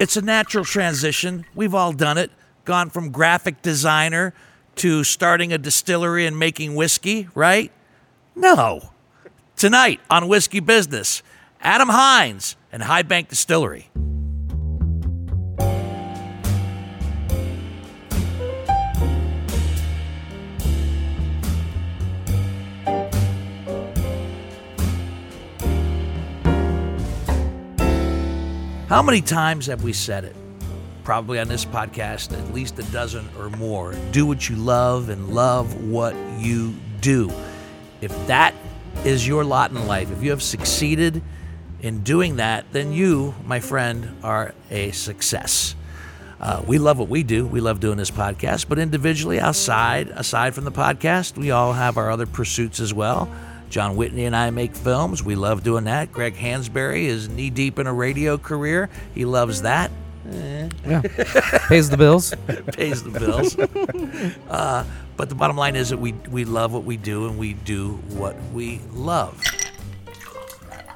It's a natural transition. We've all done it. Gone from graphic designer to starting a distillery and making whiskey, right? No. Tonight on Whiskey Business, Adam Hines and High Bank Distillery. How many times have we said it? Probably on this podcast, at least a dozen or more. Do what you love and love what you do. If that is your lot in life, if you have succeeded in doing that, then you, my friend, are a success. Uh, we love what we do. We love doing this podcast, but individually, outside, aside from the podcast, we all have our other pursuits as well. John Whitney and I make films. We love doing that. Greg Hansberry is knee deep in a radio career. He loves that. Yeah. Pays the bills. Pays the bills. uh, but the bottom line is that we, we love what we do and we do what we love.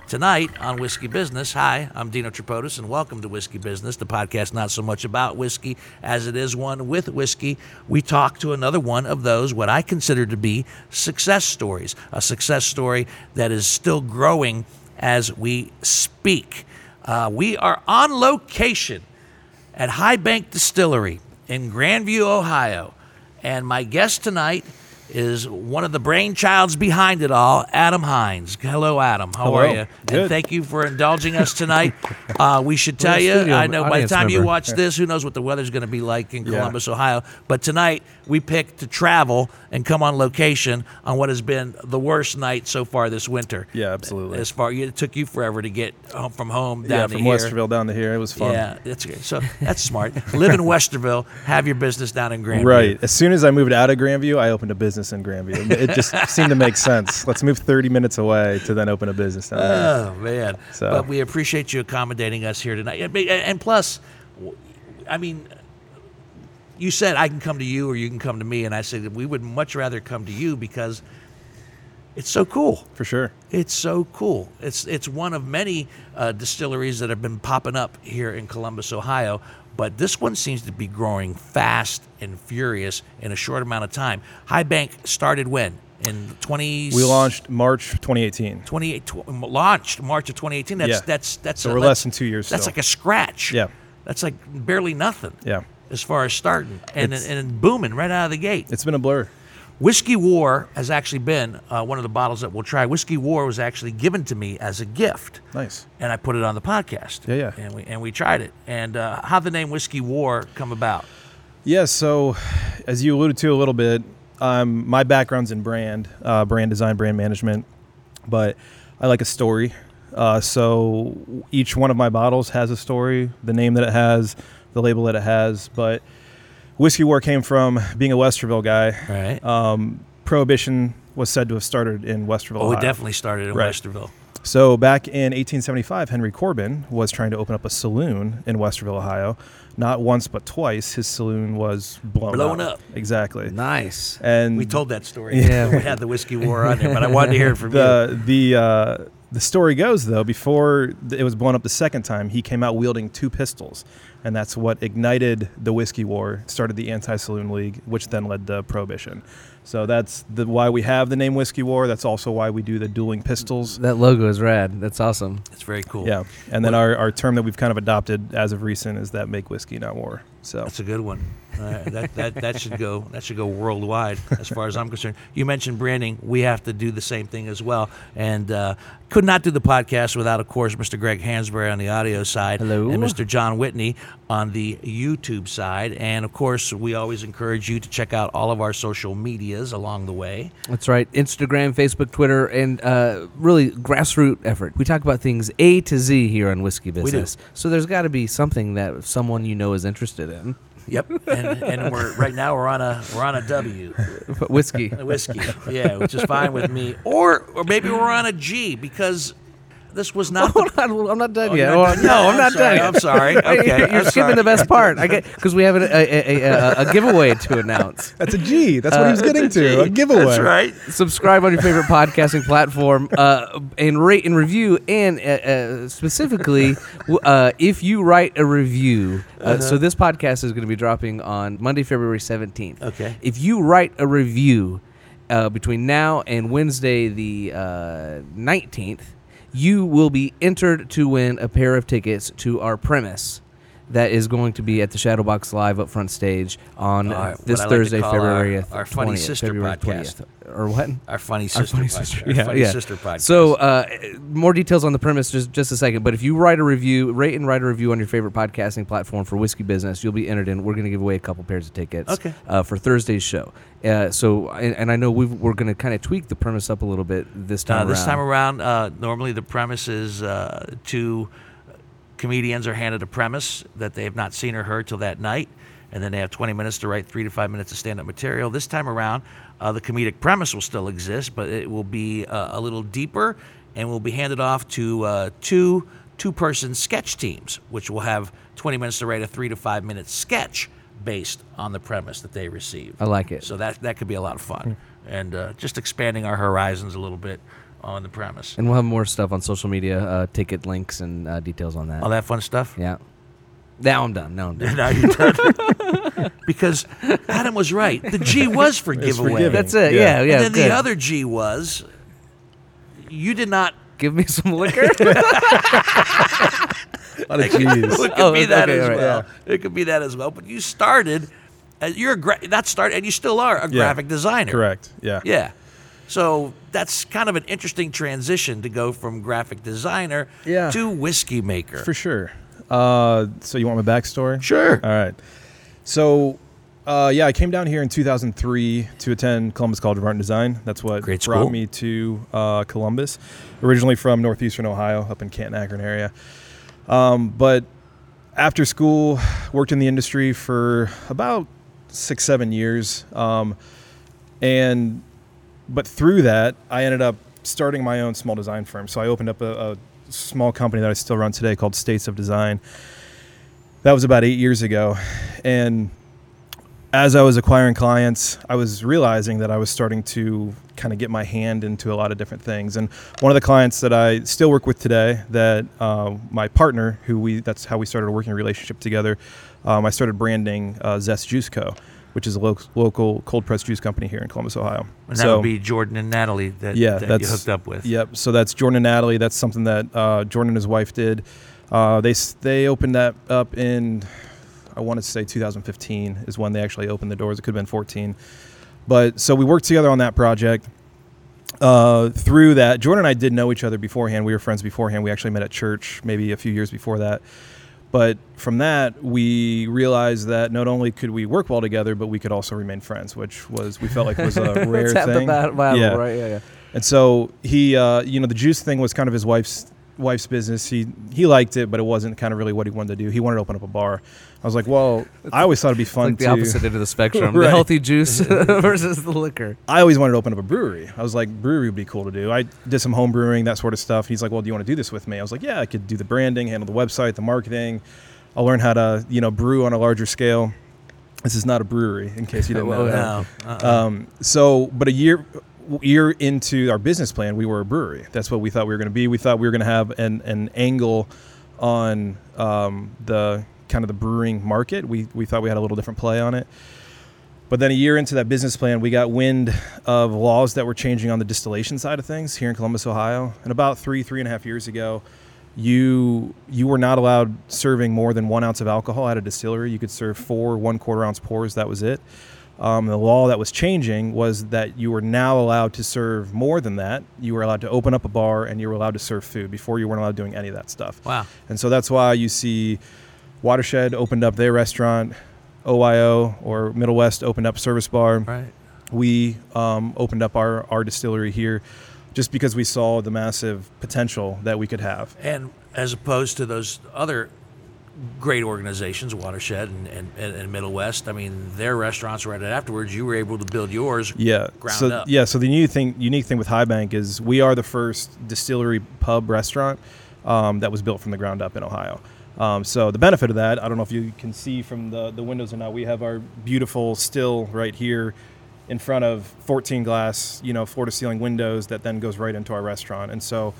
Tonight on Whiskey Business, hi, I'm Dino Tripodis, and welcome to Whiskey Business, the podcast not so much about whiskey as it is one with whiskey. We talk to another one of those, what I consider to be success stories, a success story that is still growing as we speak. Uh, we are on location at High Bank Distillery in Grandview, Ohio, and my guest tonight is one of the brainchilds behind it all, Adam Hines. Hello, Adam. How Hello. are you? And Good. thank you for indulging us tonight. Uh, we should tell you, I know by the time you watch this, who knows what the weather's going to be like in Yeah. Columbus, Ohio. But tonight, we picked to travel and come on location on what has been the worst night so far this winter. Yeah, absolutely. As far it took you forever to get home from home down yeah, to from here. Westerville down to here, it was fun. Yeah, that's good. So that's smart. Live in Westerville, have your business down in Grandview. Right. As soon as I moved out of Grandview, I opened a business in Grandview. It just seemed to make sense. Let's move 30 minutes away to then open a business down there. Oh man! So- But we appreciate you accommodating us here tonight. And- plus, I mean, you said I can come to you or you can come to me, and I said that we would much rather come to you because it's so cool. For sure. It's so cool. It's it's one of many uh, distilleries that have been popping up here in Columbus, Ohio. But this one seems to be growing fast and furious in a short amount of time. High Bank started when in twenty. We launched March 2018. 28 tw- launched March of 2018. That's Yeah. that's that's So a- we're that's- less than two years That's still. like a scratch. Yeah. That's like barely nothing. Yeah. As far as starting and It's- and booming right out of the gate. It's been a blur. Whiskey War has actually been uh, one of the bottles that we'll try. Whiskey War was actually given to me as a gift, Nice. and I put it on the podcast. Yeah, yeah. And we and we tried it. And uh, how the name Whiskey War come about? Yeah, so as you alluded to a little bit, um, my background's in brand, uh, brand design, brand management, but I like a story. Uh, so each one of my bottles has a story, the name that it has, the label that it has. But Whiskey War came from being a Westerville guy. Right. Um, Prohibition was said to have started in Westerville. oh, it Ohio. definitely started in Right. Westerville. So back in 1875, Henry Corbin was trying to open up a saloon in Westerville, Ohio. Not once but twice, his saloon was blown, Blown up. Exactly. Nice. And We told that story. Yeah. we had the Whiskey War on there, but I wanted to hear it from you. the the uh, the story goes though before th- it was blown up the second time, he came out wielding two pistols, and that's what ignited the whiskey war, started the anti-saloon league, which then led to prohibition. So that's the why we have the name Whiskey War. That's also why we do the dueling pistols. That logo is rad. That's awesome. It's very cool. Yeah, and then What- our, our term that we've kind of adopted as of recent is that make whiskey not war. So That's a good one. Uh, that, that that should go that should go worldwide as far as I'm concerned. You mentioned branding. We have to do the same thing as well. And uh, could not do the podcast without, of course, Mr. Greg Hansberry on the audio side Hello. and Mr. John Whitney on the YouTube side. And of course, we always encourage you to check out all of our social medias along the way. That's right. Instagram, Facebook, Twitter, and uh, really grassroots effort. We talk about things A to Z here on Whiskey. Business. So there's got to be something that someone you know is interested in. Yep, and, and we're right now we're on a we're on a W, Whiskey. whiskey, yeah, which is fine with me. Or or maybe we're on a G because this was not. the- Hold on, I'm not done Oh, yet. not no, done? I'm not sorry, done. I'm sorry. Okay, You're I'm skipping sorry. the best part. I get because we have a, a, a, a, a giveaway to announce. That's a G. That's what he was getting to. A giveaway. That's right. Subscribe on your favorite podcasting platform uh, and rate and review. And uh, uh, specifically, uh, if you write a review, uh, so this podcast is going to be dropping on Monday, February 17th. Okay. If you write a review uh, between now and Wednesday, the uh, 19th, you will be entered to win a pair of tickets to our premise. That is going to be at the Shadowbox Live up front stage on Our- this I like Thursday, February our- 20th. our Funny Sister February podcast. 20th. Or what? Our funny Our sister, funny podcast. sister. Our Yeah, funny yeah. sister podcast. So, uh, more details on the premise just just a second. But if you write a review, rate and write a review on your favorite podcasting platform for Whiskey Business, you'll be entered in. We're going to give away a couple pairs of tickets. Okay. Uh, for Thursday's show. Uh, so, and, and I know we've, we're going to kind of tweak the premise up a little bit this time Uh, around. this time around, uh, normally the premise is uh, two comedians are handed a premise that they have not seen or heard till that night, and then they have 20 minutes to write three to five minutes of stand-up material. This time around, uh, the comedic premise will still exist, but it will be uh, a little deeper, and will be handed off to uh, two two-person sketch teams, which will have 20 minutes to write a three to five minute sketch based on the premise that they receive. I like it. So that that could be a lot of fun, and uh, just expanding our horizons a little bit on the premise. And we'll have more stuff on social media, uh, ticket links and uh, details on that. All that fun stuff. Yeah. Now I'm done. Now I'm done. now you're done. because Adam was right. The G was for It's giveaway. forgiving. That's it. Yeah. Yeah, yeah. and then good. the other G was you did not. Give me some liquor. A lot of It could Oh, be that okay, as all right, well. It could be that as well. But you started. As, you're a gra- that started, and you still are a Yeah. graphic designer. Correct. Yeah. Yeah. So that's kind of an interesting transition to go from graphic designer Yeah. to whiskey maker. For sure. Uh, so you want my backstory? sure. All right. So, uh, yeah, I came down here in 2003 to attend Columbus College of Art and Design. That's what Great brought me to uh, Columbus. Originally from northeastern Ohio, up in Canton, Akron area. Um, but after school, worked in the industry for about six, seven years. Um, and but through that, I ended up starting my own small design firm. So I opened up a, a small company that I still run today called States of Design. That was about eight years ago, and as I was acquiring clients, I was realizing that I was starting to kind of get my hand into a lot of different things. And one of the clients that I still work with today, that uh, my partner, who we that's how we started a working relationship together, um, I started branding uh, Zest Juice Co., which is a lo- local cold pressed juice company here in Columbus, Ohio. And that would be Jordan and Natalie that, Yeah, that you hooked up with. Yep. So that's Jordan and Natalie. That's something that uh, Jordan and his wife did. Uh, they they opened that up in I want to say 2015 is when they actually opened the doors. It could have been 14, but so we worked together on that project. Uh, through that, Jordan and I did know each other beforehand. We were friends beforehand. We actually met at church maybe a few years before that. But from that, we realized that not only could we work well together, but we could also remain friends, which was we felt like was a rare thing. battle, Yeah. right? Yeah, yeah. And so he, uh, you know, the juice thing was kind of his wife's wife's business. He he liked it, but it wasn't kind of really what he wanted to do. He wanted to open up a bar. I was like, well, I always thought it'd be fun Like the to. opposite end of the spectrum. The healthy juice versus the liquor. I always wanted to open up a brewery. I was like, brewery would be cool to do. I did some home brewing, that sort of stuff. He's like, well, do you want to do this with me? I was like, yeah, I could do the branding, handle the website, the marketing. I'll learn how to, you know, brew on a larger scale. This is not a brewery, in case you didn't know Well, that. No. uh-uh. Um, so, but a year year into our business plan, we were a brewery. That's what we thought we were going to be. We thought we were going to have an, an angle on um, the kind of the brewing market. We we thought we had a little different play on it. But then a year into that business plan, we got wind of laws that were changing on the distillation side of things here in Columbus, Ohio. And about three, three and a half years ago, you you were not allowed serving more than one ounce of alcohol at a distillery. You could serve four one quarter ounce pours. That was it. Um, the law that was changing was that you were now allowed to serve more than that. You were allowed to open up a bar and you were allowed to serve food. Before you weren't allowed doing any of that stuff. wow. And so that's why you see Watershed opened up their restaurant, OYO or Middle West opened up Service Bar. Right. we um, opened up our, our distillery here just because we saw the massive potential that we could have. And as opposed to those other great organizations, Watershed and, and, and Middle West, I mean, their restaurants were right afterwards, you were able to build yours Yeah. ground so up. yeah, so the unique thing unique thing with High Bank is we are the first distillery pub restaurant um, that was built from the ground up in Ohio. Um, so the benefit of that, I don't know if you can see from the the windows or not. We have our beautiful still right here in front of 14 glass, you know, floor to ceiling windows that then goes right into our restaurant. And so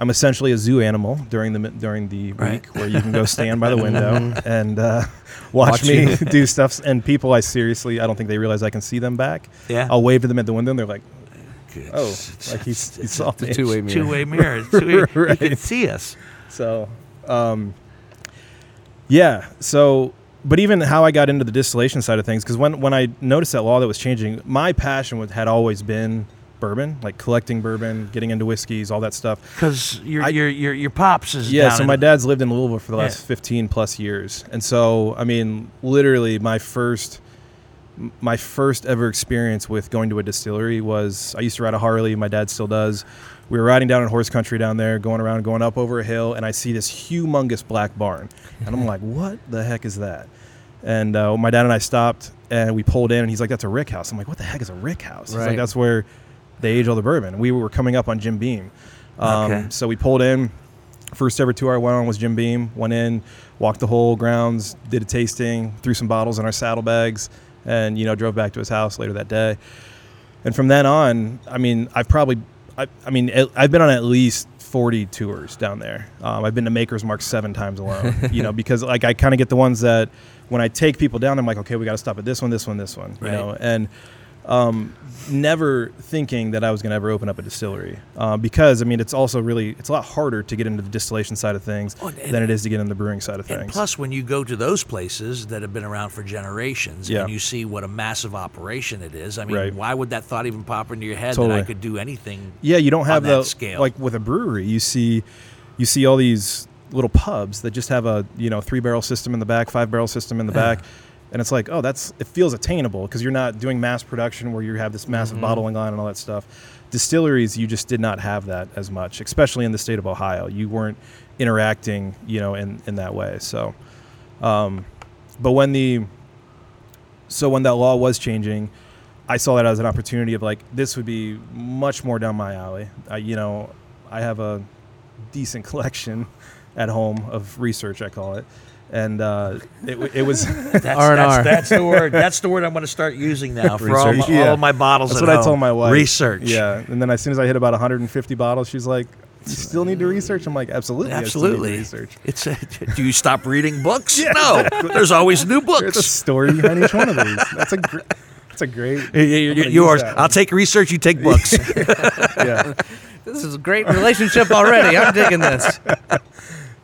I'm essentially a zoo animal during the during the Right. week where you can go stand by the window and uh, watch, Watch me do stuff. And people, I seriously, I don't think they realize I can see them back. Yeah. I'll wave to them at the window, and they're like, Good. "Oh, like he's he saw me." Two-way mirror. Two-way mirror. Two-way, You can Right. see us. So, um, yeah. So, but even how I got into the distillation side of things, because when when I noticed that law that was changing, my passion was, had always been bourbon, like collecting bourbon, getting into whiskeys, all that stuff. Because your, your, your, your pops is Yeah, so my dad's lived in Louisville for the last Yeah. 15 plus years. And so, I mean, literally my first my first ever experience with going to a distillery was I used to ride a Harley, my dad still does. We were riding down in horse country down there, going around, going up over a hill, and I see this humongous black barn. And I'm like, what the heck is that? And uh, my dad and I stopped and we pulled in, and he's like, that's a rick house. I'm like, what the heck is a rick house? He's Right. like, that's where they age all the bourbon. We were coming up on Jim Beam. Um, Okay. So we pulled in. First ever tour I went on was Jim Beam. Went in, walked the whole grounds, did a tasting, threw some bottles in our saddlebags, and you know drove back to his house later that day. And from then on, I mean, I've probably, I, I mean, I've been on at least 40 tours down there. Um, I've been to Maker's Mark seven times alone, you know, because like I kind of get the ones that when I take people down, I'm like, okay, we got to stop at this one, this one, this one, you Right. know, and um, never thinking that I was going to ever open up a distillery uh, because I mean it's also really it's a lot harder to get into the distillation side of things Oh, and- than it is to get into the brewing side of things. plus, when you go to those places that have been around for generations, Yeah. and you see what a massive operation it is, I mean, Right. why would that thought even pop into your head that I could do anything? yeah, you don't have the scale. like with a brewery. You see, you see all these little pubs that just have a you know three barrel system in the back, five barrel system in the back. And it's like, oh, that's it feels attainable because you're not doing mass production where you have this massive Mm-hmm. bottling line and all that stuff. Distilleries, you just did not have that as much, especially in the state of Ohio. You weren't interacting, you know, in in that way. So, um, but when the so when that law was changing, I saw that as an opportunity of like this would be much more down my alley. I, you know, I have a decent collection at home of research, I call it, and uh, it, it was. That's, R&R. that's, that's the word. That's the word I'm going to start using now for all, my, yeah. all my bottles. That's at what I told my wife. Research. Yeah, and then as soon as I hit about 150 bottles, she's like, "You still need to research." I'm like, "Absolutely, I still need to Absolutely. research." It's a, do you stop reading books? no. There's always new books. There's a story behind each one of these. That's a gr- that's a great. Y- y- I'm gonna use Yours. I'll take research. You take books. Yeah. This is a great relationship already. I'm digging this.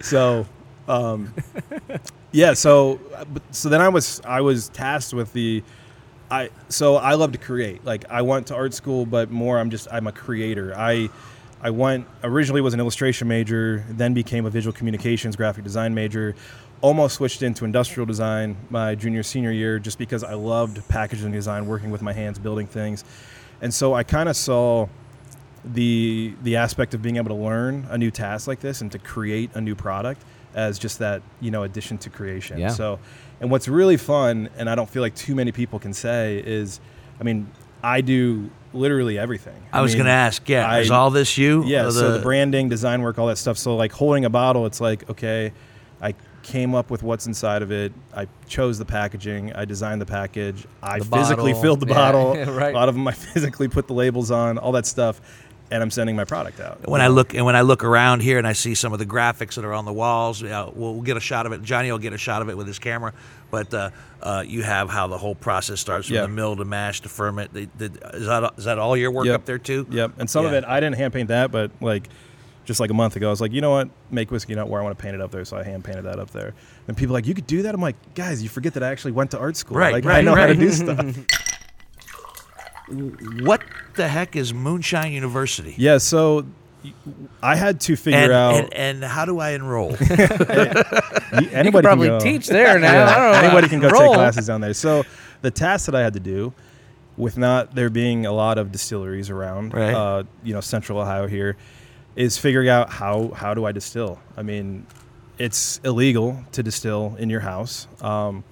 So, um, yeah. So, so then I was I was tasked with the, I so I love to create. Like I went to art school, but more I'm just I'm a creator. I I went originally was an illustration major, then became a visual communications graphic design major. Almost switched into industrial design my junior senior year just because I loved packaging design, working with my hands, building things, and so I kind of saw the the aspect of being able to learn a new task like this and to create a new product as just that you know addition to creation Yeah. so and what's really fun and i don't feel like too many people can say is i mean i do literally everything I was going to ask. Yeah. I- is all this you? yeah Or so the branding design work all that stuff so like holding a bottle it's like okay i came up with what's inside of it i chose the packaging i designed the package i The physically bottle. filled the Yeah, bottle right. a lot of them i physically put the labels on all that stuff and i'm sending my product out when I look and when I look around here and I see some of the graphics that are on the walls, you know, we'll, we'll get a shot of it. Johnny will get a shot of it with his camera, but uh, uh, you have how the whole process starts from Yeah. the mill to mash to ferment. The, the, is that is that all your work Yep. up there too? Yep. And some of it, I didn't hand paint that, but like just like a month ago, I was like, you know what? Make whiskey not where I want to paint it up there. So I hand painted that up there. And people are like, you could do that? I'm like, guys, you forget that I actually went to art school. Right, Like, I right, know how to right. do stuff. What the heck is Moonshine University? yeah. So I had to figure And, out. and, and how do I enroll? y- You anybody could probably can go, teach there now. Yeah, I don't know. anybody can go Roll. take classes down there. So the task that I had to do with not there being a lot of distilleries around, Right. uh, you know, Central Ohio here, is figuring out how how do I distill. I mean, it's illegal to distill in your house. Um,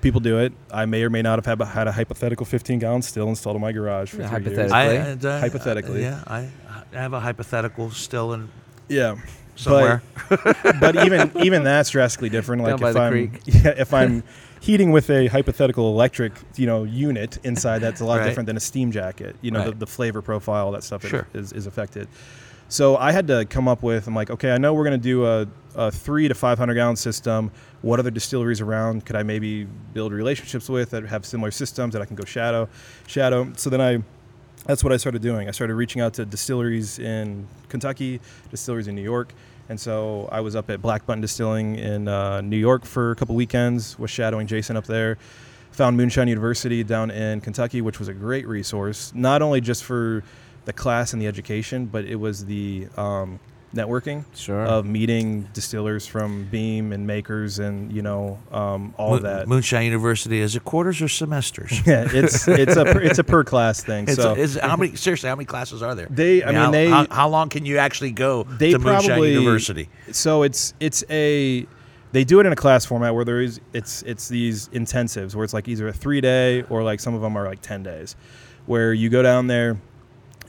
people do it. I may or may not have had, had a hypothetical 15 gallon still installed in my garage for Yeah, three years. hypothetically. I, uh, Hypothetically. yeah, I, I have a hypothetical still in Yeah. somewhere. But, but even even that's drastically different. Like Down if the I'm creek. yeah, if I'm heating with a hypothetical electric you know unit inside, that's a lot Right. different than a steam jacket. You know the, Right. the flavor profile, that stuff Sure. is, is affected. So I had to come up with. I'm like, okay, I know we're going to do a, a three to 500 gallon system. What other distilleries around could I maybe build relationships with that have similar systems that I can go shadow, shadow? So then I that's what I started doing. I started reaching out to distilleries in Kentucky, distilleries in New York, and so I was up at Black Button Distilling in uh, New York for a couple weekends. Was shadowing Jason up there. Found Moonshine University down in Kentucky, which was a great resource, not only just for the class and the education, but it was the um, networking Sure. of meeting distillers from Beam and makers, and you know um, all of that. Moonshine University is it quarters or semesters? yeah, it's it's a per, it's a per class thing. It's, so it's- how many seriously? How many classes are there? They- I mean, how, they- how, how long can you actually go they to Moonshine probably University? So it's it's a they do it in a class format where there is it's it's these intensives where it's like either a three day or like some of them are like ten days, where you go down there,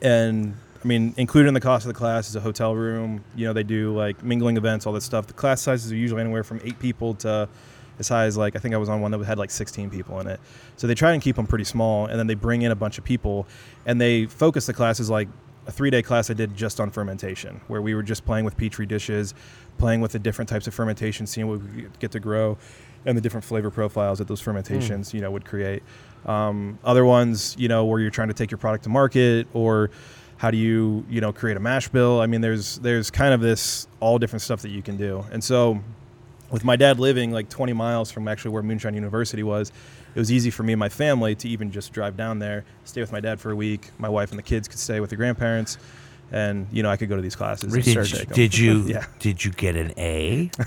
and I mean included in the cost of the class is a hotel room. You know they do like mingling events, all that stuff. The class sizes are usually anywhere from eight people to as high as like I think I was on one that had like 16 people in it. So they try and keep them pretty small, and then they bring in a bunch of people, and they focus the classes like a three day class I did just on fermentation, where we were just playing with petri dishes, playing with the different types of fermentation, seeing what we get to grow, and the different flavor profiles that those hmm. fermentations you know would create. Um, other ones, you know, where you're trying to take your product to market or how do you you know create a mash bill? I mean there's there's kind of this all different stuff that you can do. And so with my dad living like 20 miles from actually where Moonshine University was, it was easy for me and my family to even just drive down there, stay with my dad for a week. My wife and the kids could stay with the grandparents, and you know I could go to these classes. and Did, take you- did you Yeah. did you get an A?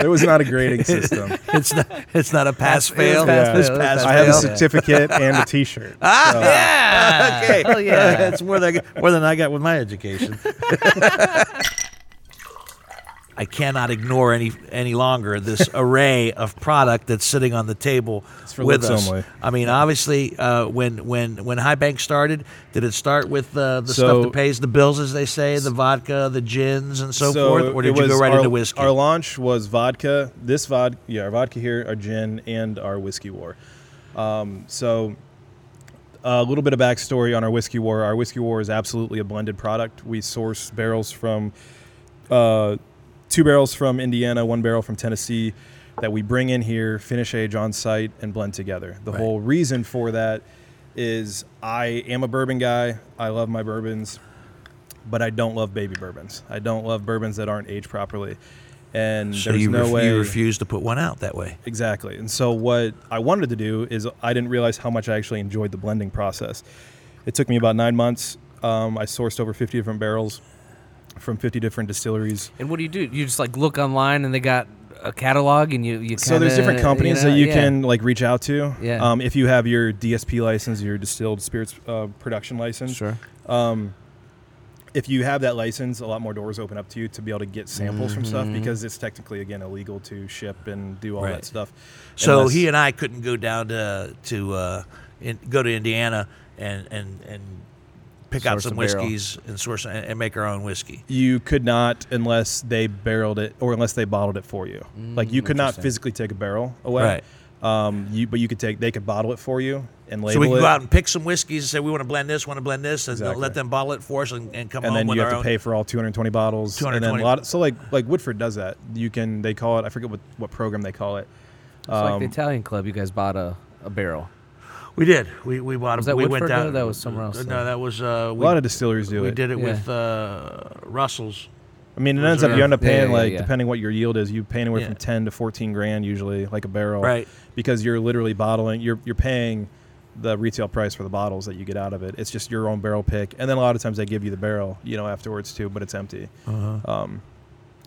There was not a grading system. it's not it's not a pass It was fail. pass Yeah. fail, It's it was pass pass I have a fail. fail. certificate and a T-shirt. Ah, So- yeah. okay. Hell yeah. That's more than more than I got with my education. I cannot ignore any any longer this array of product that's sitting on the table with us. I mean, obviously, uh, when when when High Bank started, did it start with uh, the So- stuff that pays the bills, as they say, the vodka, the gins, and so, forth, or did you go right our, into whiskey? Our launch was vodka. This vodka, yeah, our vodka here, our gin, and our whiskey war. Um, so a little bit of backstory on our whiskey war. Our whiskey war is absolutely a blended product. We source barrels from uh, two barrels from Indiana, one barrel from Tennessee that we bring in here, finish age on site, and blend together. The Right. whole reason for that is I am a bourbon guy. I love my bourbons, but I don't love baby bourbons. I don't love bourbons that aren't aged properly. And so there's you, no ref- way you refuse to put one out that way. Exactly. And so what I wanted to do is I didn't realize how much I actually enjoyed the blending process. It took me about nine months. Um, I sourced over 50 different barrels from 50 different distilleries. And what do you do? You just like look online and they got a catalog and you you so there's different companies know, that you yeah. can like reach out to. Yeah. Um, if you have your DSP license, your distilled spirits uh, production license. Sure. Um, if you have that license, a lot more doors open up to you to be able to get samples from stuff Mhm. because it's technically again illegal to ship and do all Right. that stuff. So Unless- he and I couldn't go down to to uh, in, go to Indiana and and and pick out some a barrel. whiskeys and source and, and make our own whiskey. You could not unless they barreled it or unless they bottled it for you. like you Mm, could not physically take a barrel away. Right. Um, you but you could take they could bottle it for you and label it. So we can it. go out and pick some whiskeys and say we want to blend this, want to blend this, and Exactly. let them bottle it for us and, and come and home then with you have to own. pay for all 220 bottles. And then 220. a lot. so like like Woodford does that. You can they call it. I forget what what program they call it. It's like the Um, Italian club. You guys bought a, a barrel. We did. We we bought. Was a, that we Woodford, went down. though? That was somewhere else, No, though. that was uh, a lot of distilleries do we it. We did it Yeah. with uh, Russell's. I mean, it ends up you end up Yeah, paying yeah, like yeah. depending what your yield is, you pay anywhere Yeah. from 10 to 14 grand usually, like a barrel, Right. Because you're literally bottling. You're you're paying the retail price for the bottles that you get out of it. It's just your own barrel pick, and then a lot of times they give you the barrel, you know, afterwards too, but it's empty. Uh-huh. Um,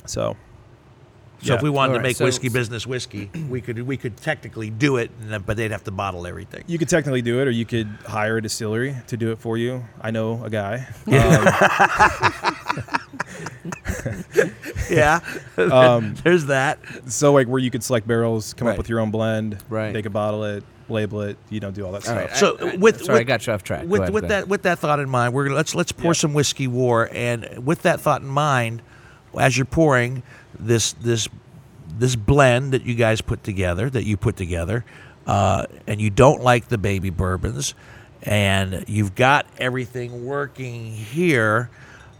so So if we wanted to make so- whiskey business whiskey, we could we could technically do it, but they'd have to bottle everything. You could technically do it, or you could hire a distillery to do it for you. I know a guy. Yeah, Um, there's that. so like where you could select barrels, come Right. up with your own blend. Right. They could bottle it, label it. You know, do all that All stuff. right. So I- I- with sorry, I got you off track. With ahead, with that with that thought in mind, we're gonna let's let's pour Yeah. some whiskey war, and with that thought in mind, as you're pouring this this this blend that you guys put together, that you put together, uh, and you don't like the baby bourbons, and you've got everything working here.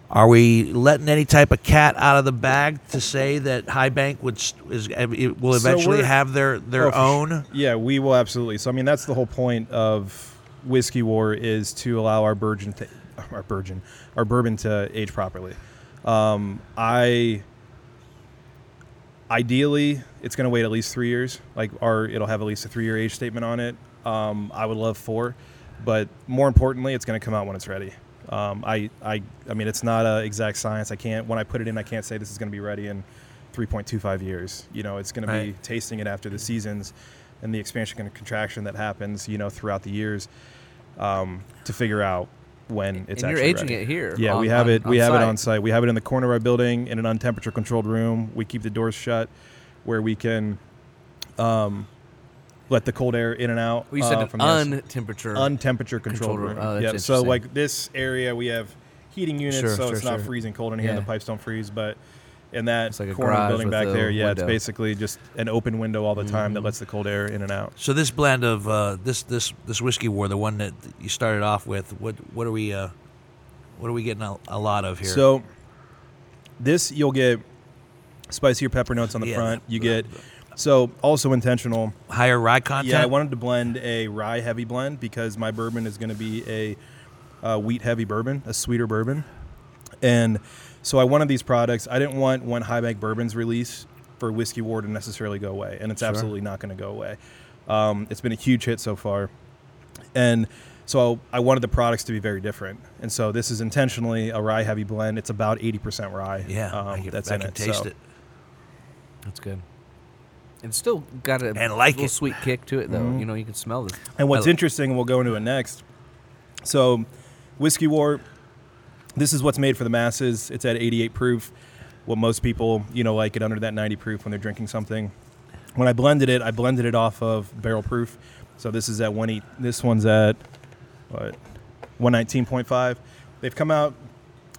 Are we letting any type of cat out of the bag to say that High Bank would is it will eventually we're- have their their Oh, own? Yeah, we will absolutely. So I mean, that's the whole point of whiskey war is to allow our bourbon, to, our bourbon, our bourbon to age properly. Um, I ideally, it's going to wait at least three years. Like, our it'll have at least a three-year age statement on it. Um, I would love four, but more importantly, it's going to come out when it's ready. Um, I, I, I mean, it's not an exact science. I can't when I put it in, I can't say this is going to be ready in 3.25 years. You know, it's going to be tasting it after the seasons and the expansion and contraction that happens, you know, throughout the years um, to figure out when it's and you're actually aging ready. it here. Yeah, on- we have on- it. We on have it on site. We have it in the corner of our building in an untemperature controlled room. We keep the doors shut, where we can um, let the cold air in and out. Well, you said uh, from untemperature. untemperature controlled controlled room. Oh, yeah. So like this area, we have heating units, Sure, so sure, it's not sure. freezing cold in here. and The pipes don't freeze, but in that It's like a corner of the garage building back a there, yeah, it's basically just an open window all the time that lets the cold air in and out. So this blend of uh, this this this whiskey war, the one that you started off with, what what are we uh, what are we getting a, a lot of here? So this you'll get spicier pepper notes on the Yeah. front. You get so also intentional. higher rye content. Yeah, I wanted to blend a rye heavy blend because my bourbon is going to be a uh, wheat heavy bourbon, a sweeter bourbon, and so I wanted these products. I didn't want when High Bank Bourbon's release for Whiskey War to necessarily go away, and it's Sure. absolutely not going to go away. Um, it's been a huge hit so far, and so I wanted the products to be very different. And so this is intentionally a rye heavy blend. It's about eighty percent rye. yeah, um, I, can- that's I in can it. taste So- it. That's good. It's still got a And like little it. sweet kick to it, though. Mhm. You know, you can smell this. And what's I- interesting, and we'll go into it next. So, Whiskey War, this is what's made for the masses. It's at 88 proof. What most people, you know, like it under that 90 proof when they're drinking something. When I blended it, I blended it off of barrel proof. So this is at one. This one's at what 119.5. They've come out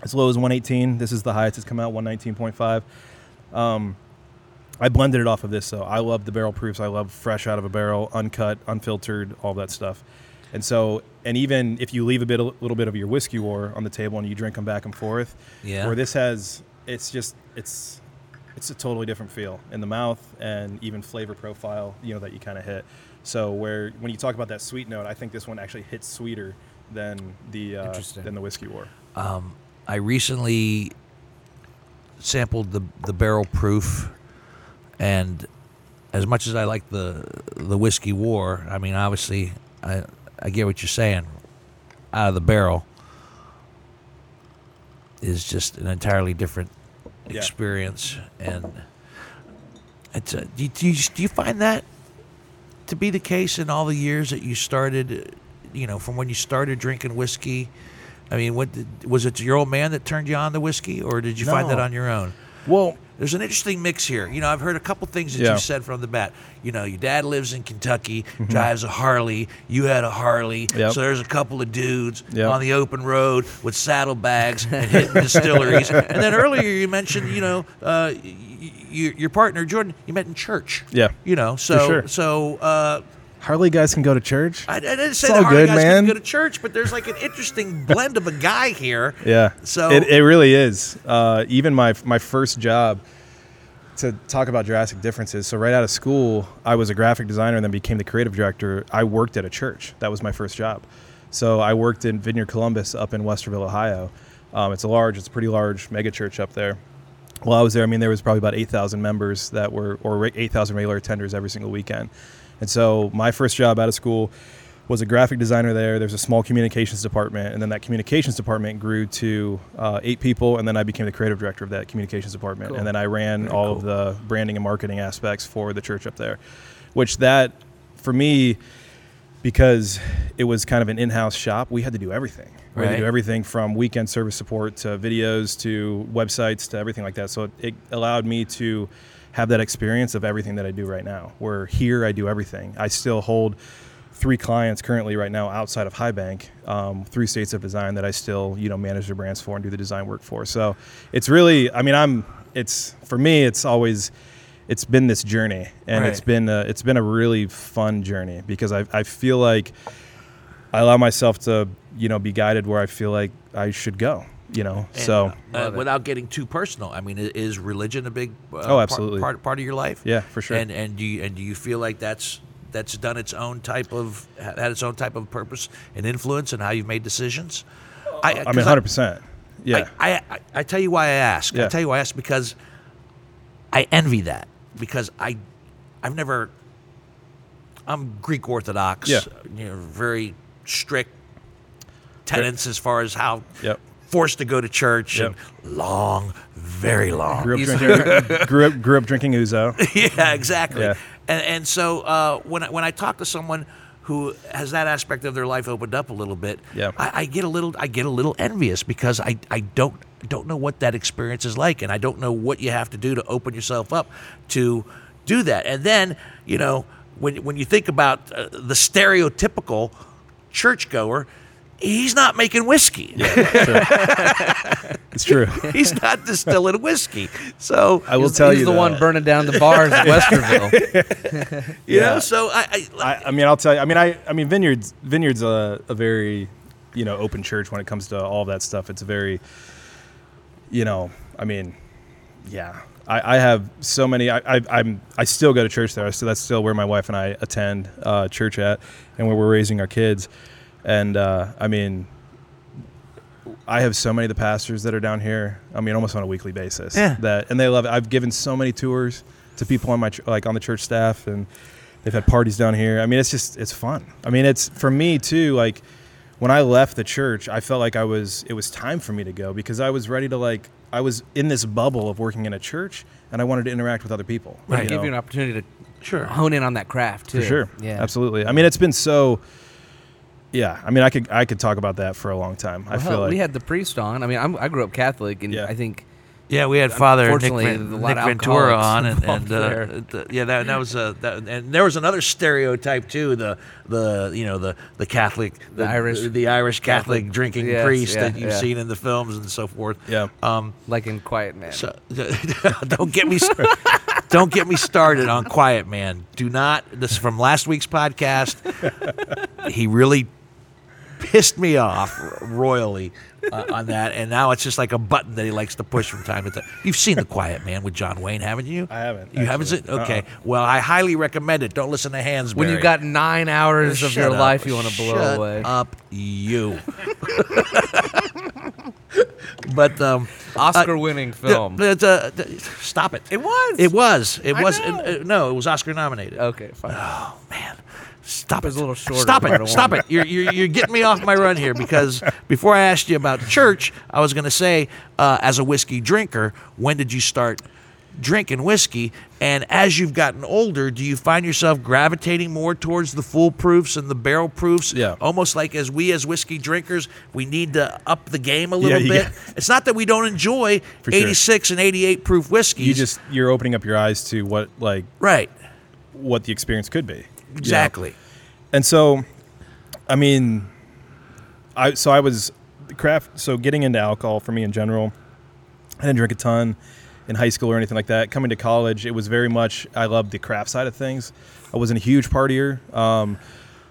as low as 118. This is the highest it's come out 119.5. Um, I blended it off of this, so I love the barrel proofs. I love fresh out of a barrel, uncut, unfiltered, all that stuff. And so, and even if you leave a bit, a little bit of your whiskey war on the table and you drink them back and forth, Yeah. where this has, it's just, it's, it's a totally different feel in the mouth and even flavor profile, you know, that you kind of hit. So where when you talk about that sweet note, I think this one actually hits sweeter than the uh, than the whiskey war. Um, I recently sampled the the barrel proof, and as much as I like the the whiskey war, I mean, obviously, I I get what you're saying. Out of the barrel is just an entirely different Yeah. experience, and it's a, do, you, do you do you find that to be the case in all the years that you started, you know, from when you started drinking whiskey? I mean, what did, was it your old man that turned you on to whiskey, or did you find that on your own? Well, There's an interesting mix here. You know, I've heard a couple things that Yeah. you said from the bat. You know, your dad lives in Kentucky, Mm-hmm. drives a Harley. You had a Harley, Yep. so there's a couple of dudes Yep. on the open road with saddlebags and hitting distilleries. And then earlier you mentioned, you know, uh, y- y- your partner Jordan, you met in church. Yeah. You know, so sure. so. Uh, Harley guys can go to church. I, I didn't say It's that all Harley good, guys man. can go to church, but there's like an interesting blend of a guy here. Yeah. So- it, it really is. Uh, even my my first job to talk about drastic differences. So right out of school, I was a graphic designer and then became the creative director. I worked at a church. That was my first job. So I worked in Vineyard Columbus up in Westerville, Ohio. Um, it's a large, it's a pretty large mega church up there. While I was there, I mean, there was probably about 8,000 members that were, or 8,000 regular attenders every single weekend. And so my first job out of school, was a graphic designer there. There's a small communications department, and then that communications department grew to uh, eight people, and then I became the creative director of that communications department, Cool. and then I ran Very all cool. of the branding and marketing aspects for the church up there, which that for me because it was kind of an in-house shop, we had to do everything. We had to do everything from weekend service support to videos to websites to everything like that. So it, it allowed me to have that experience of everything that I do right now. Where here I do everything. I still hold three clients currently right now outside of High Bank, um, three states of design that I still you know manage their brands for and do the design work for. So it's really, I mean, I'm it's for me, it's always it's been this journey and it's been a, it's been a really fun journey because I, I feel like I allow myself to you know be guided where I feel like I should go you know And, so uh, Love without getting too personal, I mean, is religion a big uh, Oh, part- absolutely. part, part of your life? Yeah, for sure. And and do you, and do you feel like that's that's done its own type of had its own type of purpose and influence in how you've made decisions? I mean 100 percent yeah I, I, I tell you why I ask. I tell you why I ask because I envy that because I I've never I'm Greek Orthodox. Yeah. You know, very strict tenets as far as how Yep. Forced to go to church Yep. and long, very long. grew up drinking grew up grew up drinking ouzo yeah, exactly. Yeah. And and so uh, when I, when I talk to someone who has that aspect of their life opened up a little bit, Yeah. I, I get a little I get a little envious because I, I don't don't know what that experience is like, and I don't know what you have to do to open yourself up to do that. And then you know when when you think about uh, the stereotypical churchgoer. He's not making whiskey. it's true He's not distilling whiskey. So I will He's- tell he's you the that. one burning down the bars in Westerville. you Yeah. know, so I, I, I, I mean I'll tell you I mean I I mean Vineyards Vineyards a, a very you know open church when it comes to all of that stuff it's a very you know I mean yeah I, I have so many I, I I'm I still go to church there so that's still where my wife and I attend uh, church at and where we're raising our kids and uh, I mean I have so many of the pastors that are down here. I mean, almost on a weekly basis. Yeah. That and they love it. I've given so many tours to people on my ch- like on the church staff, and they've had parties down here. I mean, it's just it's fun. I mean, it's for me too. Like when I left the church, I felt like I was it was time for me to go because I was ready to like I was in this bubble of working in a church, and I wanted to interact with other people. Right. you Give know? you an opportunity to Sure. hone in on that craft too. For sure. Yeah. Absolutely. I mean, it's been so. Yeah. I mean, I could I could talk about that for a long time. I feel hell, like we had the priest on. I mean, I'm, I grew up Catholic, and Yeah. I think Yeah, we had Father Nick, Unfortunately, Van- a lot Nick of Ventura on, and, and uh, involved th- yeah, that, that was a that, and there was another stereotype too. The the you know the the Catholic The Irish- the, the Irish Catholic, Catholic- drinking yes, priest yeah, that you've yeah. seen in the films and so forth. Yeah. Um. like in Quiet Man. So don't get me st- don't get me started on Quiet Man. Do not. This is from last week's podcast. he really pissed me off royally uh, on that, and now it's just like a button that he likes to push from time to time. You've seen The Quiet Man with John Wayne, haven't you? I haven't, You haven't actually. seen? Okay. Uh-uh. Well, I highly recommend it. Don't listen to Hansberry. when you've got nine hours of your up. life you want to blow Shut away. up, you. but um, Oscar-winning film. uh, uh, uh, stop it. It was. It was. It I was. know. uh, no, it was Oscar nominated. okay, fine. Oh man, stop It a little Stop it! Stop it! You're, you're you're getting me off my run here because before I asked you about church, I was going to say, uh, as a whiskey drinker, when did you start drinking whiskey? And as you've gotten older, do you find yourself gravitating more towards the full proofs and the barrel proofs? Yeah. Almost like as we as whiskey drinkers, we need to up the game a little you bit. It's not that we don't enjoy For sure. 86 and 88 proof whiskeys. you just you're opening up your eyes to what like right. what the experience could be. you know? And so, I mean, I so I was craft. So getting into alcohol for me in general, I didn't drink a ton in high school or anything like that. Coming to college, it was very much I loved the craft side of things. I wasn't a huge partier, um,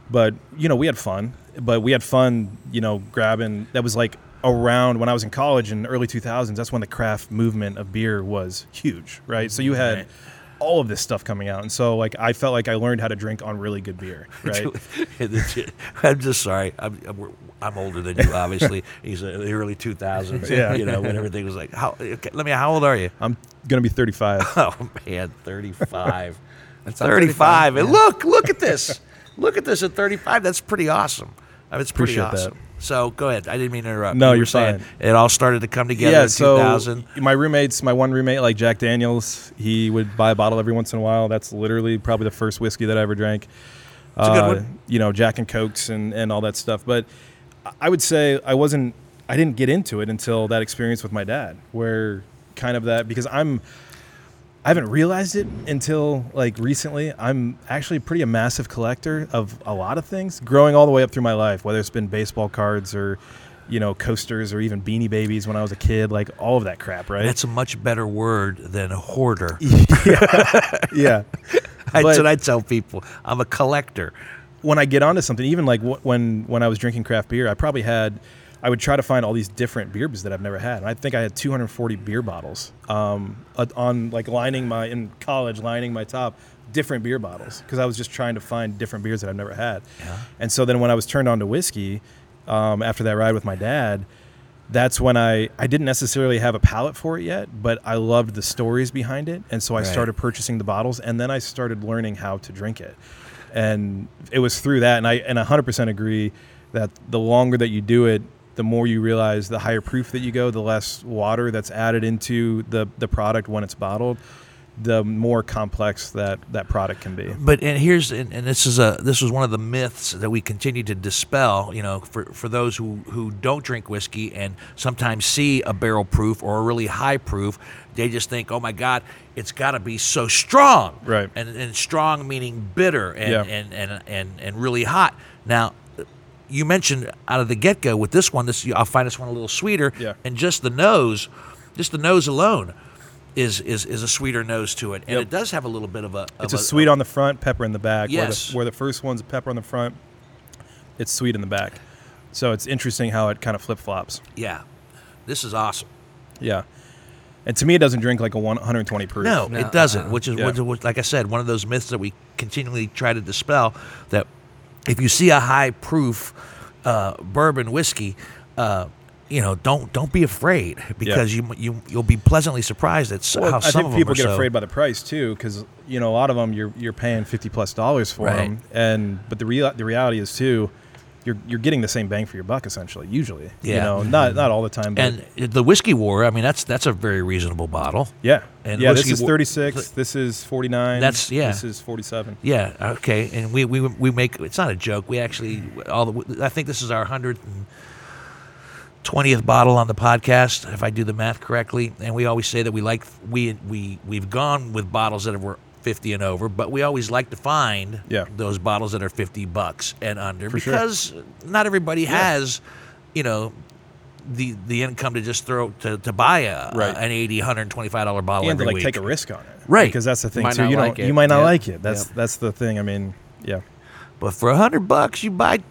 but you know we had fun. But we had fun, you know, grabbing. That was like around when I was in college in early 2000s. That's when the craft movement of beer was huge, right? So you had. Right. All of this stuff coming out, and so like I felt like I learned how to drink on really good beer, right? I'm just sorry. I'm, I'm, I'm older than you, obviously. He's in the early 2000s. Yeah. You know, when everything was like, how, okay, let me, how old are you? I'm gonna be 35. Oh, man, 35. That's not 35. And yeah. look, look at this. look at this at 35. That's pretty awesome. I mean, it's pretty Appreciate that. So go ahead. I didn't mean to interrupt. No, you you're saying fine. It all started to come together yeah, in so 2000. my roommates, my one roommate, like Jack Daniels, he would buy a bottle every once in a while. That's literally probably the first whiskey that I ever drank. It's a good Uh, one. You know, Jack and Cokes and, and all that stuff. But I would say I wasn't, I didn't get into it until that experience with my dad, where kind of that, because I'm, I haven't realized it until like recently. I'm actually pretty a massive collector of a lot of things, growing all the way up through my life, whether it's been baseball cards or, you know, coasters or even beanie babies when I was a kid, like all of that crap, right? That's a much better word than a hoarder. yeah. yeah. That's But- what I tell people. I'm a collector. when I get onto something, even like when when I was drinking craft beer, I probably had, I would try to find all these different beers that I've never had. And I think I had 240 beer bottles um, on like lining my in college, lining my top, different beer bottles because I was just trying to find different beers that I've never had. Yeah. And so then when I was turned on to whiskey um, after that ride with my dad, that's when I I didn't necessarily have a palate for it yet, but I loved the stories behind it, and so I Right. started purchasing the bottles, and then I started learning how to drink it, and it was through that, and I and 100% agree that the longer that you do it, the more you realize the higher proof that you go, the less water that's added into the the product when it's bottled, the more complex that that product can be. But and here's and, and this is a this was one of the myths that we continue to dispel. You know, for for those who who don't drink whiskey and sometimes see a barrel proof or a really high proof, they just think, oh my God, it's got to be so strong, Right. And and strong meaning bitter and Yeah. and, and and and really hot. Now. You mentioned out of the get go with this one, this I'll find this one a little sweeter, Yeah. and just the nose, just the nose alone, is is is a sweeter nose to it, and Yep. it does have a little bit of a. It's of a sweet on the front, pepper in the back. Where the, where the first one's pepper on the front, it's sweet in the back. So it's interesting how it kind of flip flops. Yeah, this is awesome. Yeah. And to me, it doesn't drink like a 120 proof. No, No, it doesn't. uh-uh. Which is, Yeah. which, which, like I said, one of those myths that we continually try to dispel. That if you see a high proof uh, bourbon whiskey, uh, you know, don't don't be afraid because you you you'll be pleasantly surprised at Well, how I some think of people them are get so- afraid by the price too, because you know a lot of them you're you're paying 50 plus dollars for Right. them, and but the real the reality is too, you're you're getting the same bang for your buck essentially. Usually, yeah. you know, not not all the time, but And the whiskey war, I mean, that's that's a very reasonable bottle. yeah, and yeah. This is wa- 36. This is 49. That's- yeah. This is 47. Yeah. Okay. And we we we make it's not a joke. We actually all the I think this is our hundredth and twentieth bottle on the podcast, if I do the math correctly. And we always say that we like we we we've gone with bottles that were fifty and over, but we always like to find Yeah. those bottles that are fifty bucks and under For sure. because not everybody has, you know. The, the income to just throw to, to buy a, Right. an 80 125 dollar bottle and to like week take a risk on it, Right. Because that's the thing Might too. not You like don't, it. you might not Yep. like it. That's Yep. that's the thing. I mean, yeah. But for a hundred bucks, you buy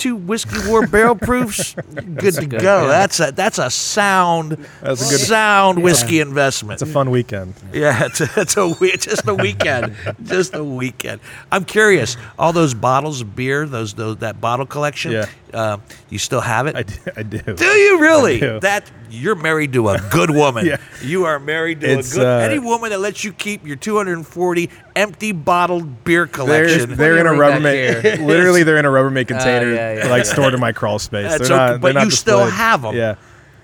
two whiskey war barrel proofs. Good to good, go. yeah. That's a that's a sound, That's a good- sound whiskey investment. It's a fun weekend. yeah, it's a, it's a we- just a weekend, just a weekend. I'm curious. All those bottles of beer, those those that bottle collection. Yeah. Uh, you still have it? I do. I do. do you really? I do. That you're married to a good woman. Yeah. You are married to It's, a good uh, any woman that lets you keep your 240 empty bottled beer They're, collection. they're in a Put it right Rubbermaid. literally, they're in a Rubbermaid container, yeah, yeah. like stored in my crawl space. That's they're okay, not, but they're not you still have them. Yeah,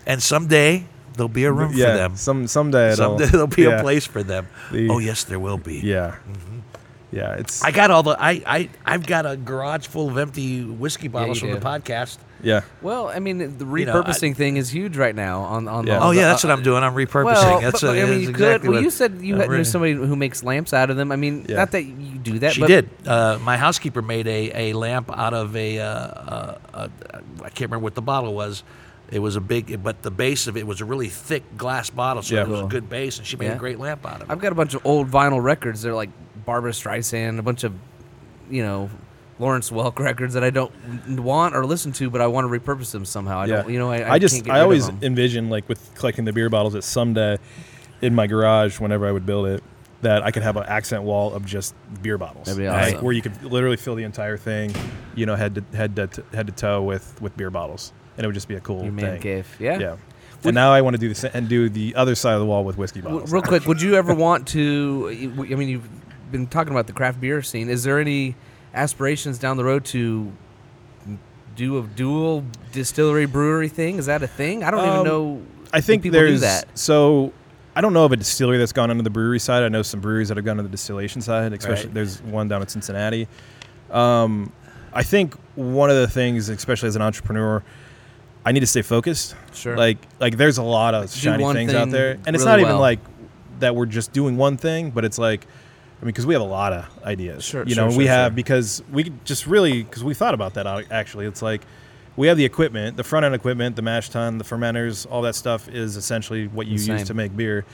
and someday there'll be a room yeah. for them. Some someday it'll, Someday there'll be yeah, a place for them. The- oh yes, there will be. Yeah, yeah. It's I got all the I I I've got a garage full of empty whiskey bottles you from the podcast. yeah. Well, I mean, the You know, I- repurposing thing is huge right now. On on Yeah. the, Oh yeah, the- that's what I'm doing. I'm repurposing. Well, that's but, a- I mean, that's you exactly could. Well, what- you said you I'm had, ready. there's somebody who makes lamps out of them. I mean, Yeah. not that you do that. She but did. Uh, my housekeeper made a, a lamp out of a, uh, uh, uh, I can't remember what the bottle was. It was a big, but the base of it was a really thick glass bottle, so Yeah. it was a good base, and she made Yeah. a great lamp out of it. I've got a bunch of old vinyl records. They're like Barbra Streisand, a bunch of, you know, Lawrence Welk records that I don't want or listen to, but I want to repurpose them somehow. I yeah. don't, you know, I, I, just can't get I always envision like with collecting the beer bottles that someday in my garage, whenever I would build it, that I could have an accent wall of just beer bottles, That'd be Like, awesome. where you could literally fill the entire thing, you know, head to head to head to toe with with beer bottles, and it would just be a cool Your man thing. cave. Yeah. Yeah. And now I want to do the and do the other side of the wall with whiskey bottles. Real quick, would you ever want to? I mean, you've been talking about the craft beer scene. Is there any aspirations down the road to do a dual distillery brewery thing? Is that a thing? I don't even Um, know. I think people do there's that. so I don't know of a distillery that's gone under the brewery side. I know some breweries that have gone to the distillation side. Especially Right. there's one down in Cincinnati. Um, I think one of the things, especially as an entrepreneur, I need to stay focused. Sure. Like like there's a lot of shiny things out there, and it's really not even well. like that we're just doing one thing, but it's like. I mean, because we have a lot of ideas, Sure, you know, sure, we have sure. because we just really because we thought about that uh, actually. It's like we have the equipment, the front end equipment, the mash tun, the fermenters, all that stuff is essentially what you same. use to make beer.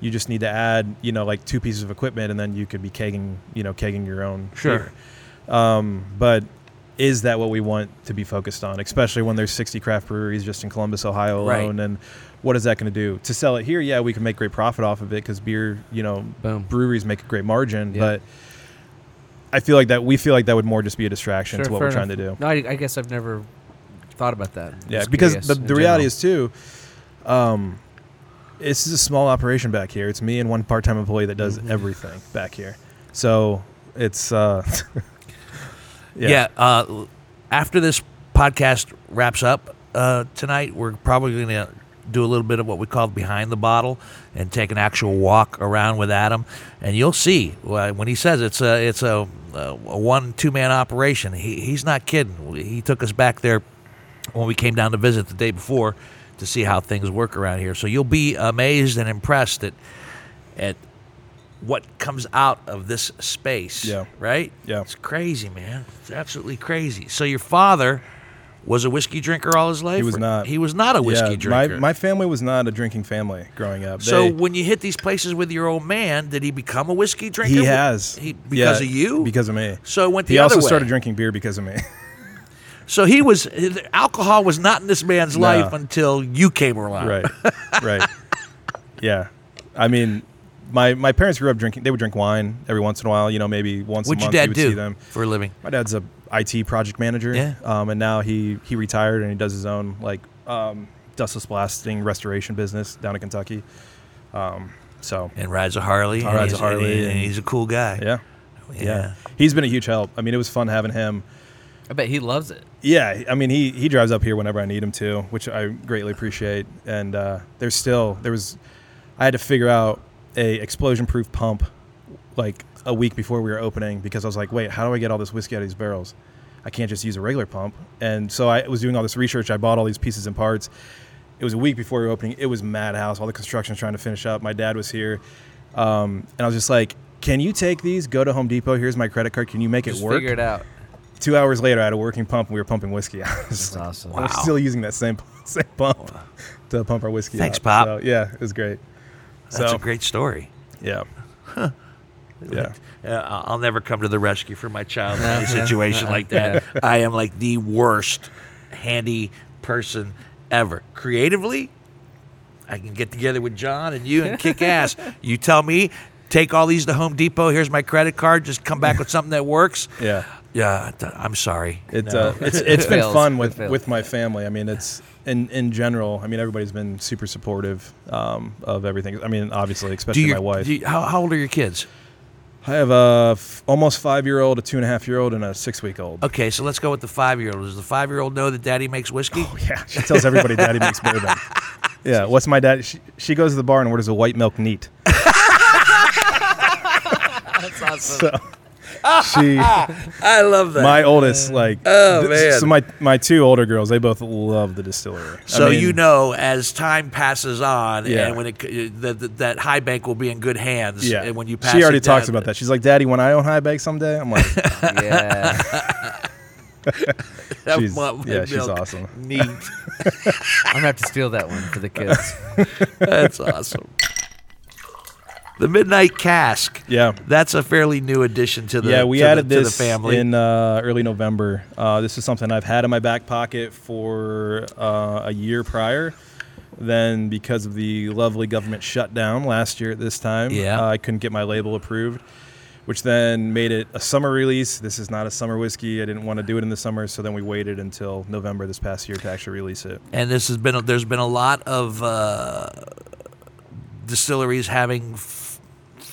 You just need to add, you know, like two pieces of equipment, and then you could be kegging, you know, kegging your own Sure. beer. Um, but is that what we want to be focused on, especially when there's 60 craft breweries just in Columbus, Ohio Right. alone? And what is that going to do to sell it here? Yeah, we can make great profit off of it because beer, you know, Boom. breweries make a great margin, Yeah. but. I feel like that we feel like that would more just be a distraction Sure, to what we're trying to do. No, I, I guess I've never thought about that. I'm Yeah, because the, the reality general. is too, um, this is a small operation back here. It's me and one part-time employee that does Mhm. everything back here. So it's uh, Yeah. uh, after this podcast wraps up uh, tonight, we're probably going to do a little bit of what we call behind the bottle and take an actual walk around with Adam, and you'll see uh, when he says it's a it's a, a one two man operation. He, he's not kidding. He took us back there when we came down to visit the day before to see how things work around here. So you'll be amazed and impressed at at what comes out of this space. Yeah. Right? Yeah. It's crazy, man. It's absolutely crazy. So your father was a whiskey drinker all his life? He was not. He was not a whiskey yeah, drinker. My, my family was not a drinking family growing up. so They- when you hit these places with your old man, did he become a whiskey drinker? he has He, because Yeah, of you? because of me. so it went the He other also way. started drinking beer because of me. So he was alcohol was not in this man's No. life until you came around. right, right. Yeah, I mean, my my parents grew up drinking. They would drink wine every once in a while. You know, maybe once What'd a your month. you dad would do see them. for a living? My dad's a IT project manager. Yeah. Um, and now he he retired and he does his own like um, dustless blasting restoration business down in Kentucky. Um, so And rides a Harley. and Rides a he's- Harley and, and- he's a cool guy. yeah, yeah. yeah, he's been a huge help. I mean, it was fun having him. I bet he loves it. Yeah, I mean, he he drives up here whenever I need him to, which I greatly appreciate. And uh, there's still there was, I had to figure out a explosion proof pump, like a week before we were opening because I was like, wait, how do I get all this whiskey out of these barrels? I can't just use a regular pump. And so I was doing all this research. I bought all these pieces and parts. It was a week before we were opening. It was madhouse. All the construction's trying to finish up. My dad was here, um, and I was just like, "Can you take these? Go to Home Depot. Here's my credit card. Can you make Just it work?" figure it out. Two hours later, I had a working pump, and we were pumping whiskey out. I was That's like, awesome. We're Wow. still using that same same pump to pump our whiskey. Thanks, out. Pop. So, yeah, it was great. That's so a great story. yeah, yeah. Uh, I'll never come to the rescue for my child in any situation like that. I am like the worst handy person ever. Creatively, I can get together with John and you and kick ass. You tell me, take all these to Home Depot. Here's my credit card. Just come back with something that works. Yeah, Yeah, I'm sorry. it's No. uh, it's it's been Fails. fun with fails. with my family. I mean, it's in in general. I mean, everybody's been super supportive um, of everything. I mean, obviously, especially you, my wife. you- how, how old are your kids? I have a f- almost five year old, a two and a half year old, and a six week old. Okay, so let's go with the five year old. Does the five year old know that daddy makes whiskey? Oh, yeah, she tells everybody daddy makes bourbon. Yeah, what's my dad? She, she goes to the bar and orders a white milk neat. That's awesome. So she, I love that. my oldest, like, Oh, th- man. So my my two older girls, they both love the distillery. I So mean, you know, as time passes on, Yeah. and when it, c- uh, that that- that high bank will be in good hands. yeah. And when you pass, she already it talks down- about that. She's like, "Daddy, when I own high bank someday," I'm like, yeah. I she's, want my "Yeah, she's milk awesome." Neat. I'm gonna have to steal that one for the kids. That's awesome. The Midnight Cask. Yeah. That's a fairly new addition to the yeah, we to the- added to the, this family. in uh, early November. Uh, this is something I've had in my back pocket for uh, a year prior. Then, because of the lovely government shutdown last year at this time, Yeah. I couldn't get my label approved, which then made it a summer release. This is not a summer whiskey. I didn't want to do it in the summer, so then we waited until November this past year to actually release it. and this has been there's been a lot of uh, distilleries having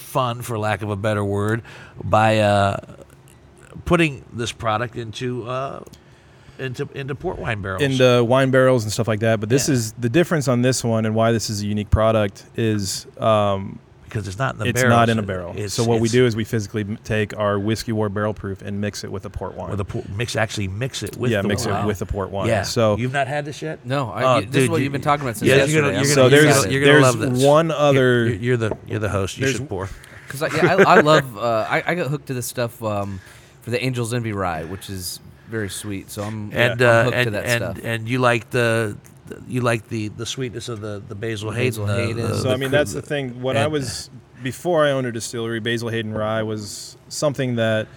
fun, for lack of a better word, by uh, putting this product into uh, into into port wine barrels. into wine barrels and stuff like that. But this Yeah. is the difference on this one and why this is a unique product is um, because it's not in the barrel. it's barrels. not in a barrel. It's- so what we do is we physically m- take our whiskey war barrel proof and mix it with a port wine. with a por- mix actually mix it with yeah, the mix wine. it with the port wine. Yeah. So you've not had this yet. No, I, Oh, this dude, is what you- you've been talking about since yeah, yesterday. you're gonna, I'm you're So gonna, really you're there's- gonna, you're gonna there's love this. one other- You're, you're the you're the host. You should pour. Because I, yeah, I, I love, uh, I, I got hooked to this stuff um, for the Angels Envy rye, which is very sweet. So I'm, And I'm uh, hooked and to that and, stuff. and you like the. The- You like the, the sweetness of the, the basil Basil Hayden. Hayden. the- So, So the I mean, that's the thing. When I was before I owned a distillery, Basil Hayden Rye was something that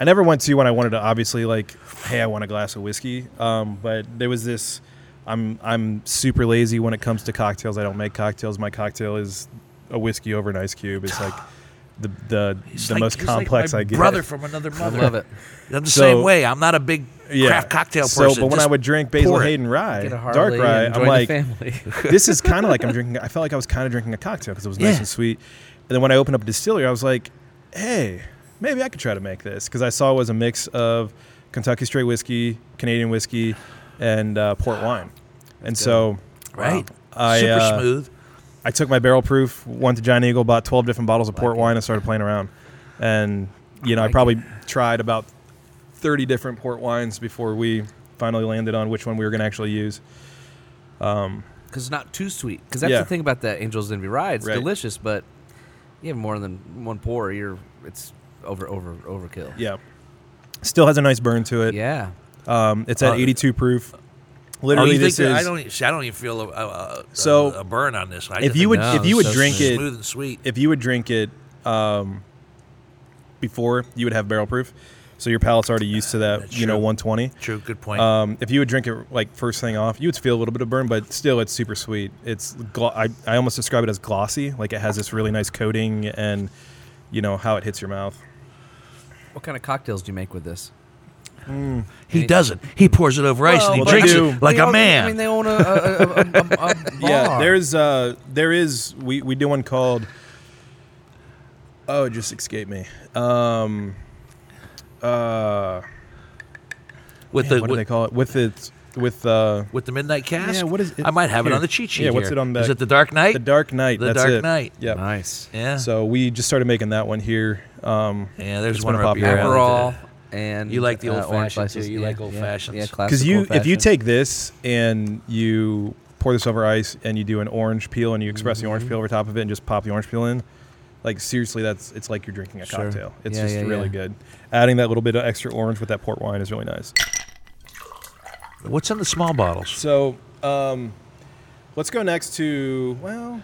I never went to when I wanted to. Obviously, like, hey, I want a glass of whiskey. Um, but there was this. I'm I'm super lazy when it comes to cocktails. I don't make cocktails. My cocktail is a whiskey over an ice cube. It's like the the, He's the like- most he's like complex my I get. Brother from another I mother. love it. I'm the So- same way. I'm not a big yeah. craft cocktail so, person. but when I would drink Basil. Hayden Rye, dark Harley rye, I'm like, family. this is kind of like I'm drinking. I felt like I was kind of drinking a cocktail because it was nice and sweet. And then when I opened up a distillery, I was like, hey, maybe I could try to make this because I saw it was a mix of Kentucky straight whiskey, Canadian whiskey, and uh, port wine. And so right. I Super uh, smooth. I took my barrel proof, went to Giant Eagle, bought 12 different bottles of port wine, and started playing around. And you know, I probably tried about 30 different port wines before we finally landed on which one we were going to actually use. Um, Because it's not too sweet. Because that's Yeah. the thing about the Angels Envy rye. It's Right. delicious, but you have more than one pour, you're it's over over overkill. yeah. Still has a nice burn to it. Yeah. Um, it's at Uh, 82 proof. Oh, Literally, you this that- is. I don't. See, I don't even feel a, a, a, So, a burn on this. I if you would, No, if you would so drink it's it, smooth and sweet. if you would drink it um, before, you would have barrel proof. So your palate's already used to that, That's you know, 120. True. Good point. Um, if you would drink it like first thing off, you would feel a little bit of burn, but still, it's super sweet. It's glo- I, I almost describe it as glossy, like it has this really nice coating, and you know how it hits your mouth. What kind of cocktails do you make with this? He doesn't. He pours it over ice and he Well, drinks it like They a own- man. I mean, they own a, a, a, a, a, a Yeah, bar. there's uh, there is we we do one called. Oh, it just escaped me. Um, uh, with man, the what do they call it? With it with uh, with the Midnight Cask. Yeah, what is it? I might have it on the cheat sheet. Yeah, what's here. it on the- Is it the Dark Knight? the Dark Knight. The that's Dark it. Knight. Yeah. nice. yeah. So we just started making that one here. Um, yeah. There's it's one been a up popular your one. Aperol alley. And You like the uh, old orange fashioned, too. You yeah, like old yeah, fashions. Yeah, Because classic because you old if you take this and you pour this over ice and you do an orange peel and you express the orange Mm-hmm. peel over top of it and just pop the orange peel in, like seriously, that's it's like you're drinking a Sure. cocktail. It's Yeah, just yeah, really yeah. good. Adding that little bit of extra orange with that port wine is really nice. What's in the small bottles? So um, let's go next to well,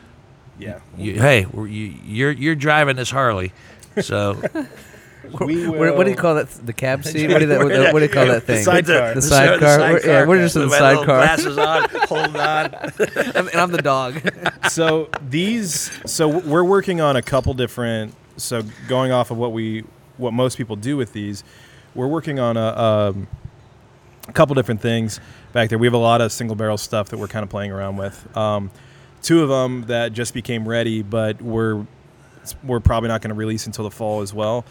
yeah. You, hey, you, you're you're driving this Harley, so We What, what do you call that? The cab seat? What do, that, what, what do you call that thing? The sidecar. The sidecar. We're- yeah, we're just in the With my sidecar. Glasses on, holding on. and I'm the dog. so these so we're working on a couple different so going off of what we what most people do with these we're working on a, um, a couple different things back there we have a lot of single barrel stuff that we're kind of playing around with um, two of them that just became ready but we're we're probably not going to release until the fall as well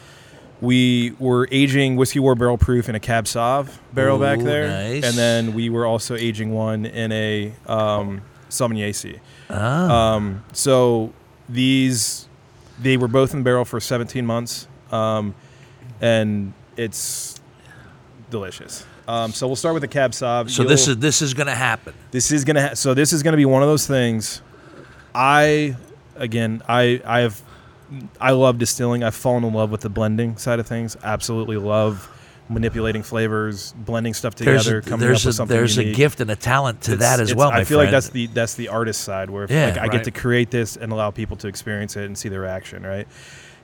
we were aging whiskey war barrel proof in a cab sauv barrel back there nice. and then we were also aging one in a um, Sauvignon Ah. um, so these, they were both in barrel for 17 months, um, and it's delicious. Um, so we'll start with the cab sauv. so this You'll- is this is gonna happen. this is gonna ha- so this is gonna be one of those things. I again I I have I love distilling. I've fallen in love with the blending side of things. Absolutely love manipulating flavors, blending stuff There's together, a, coming there's up with a, something there's unique. a gift and a talent to It's- that as well. I feel like that's the that's the artist side where Yeah, like, I right. get to create this and allow people to experience it and see their reaction, right?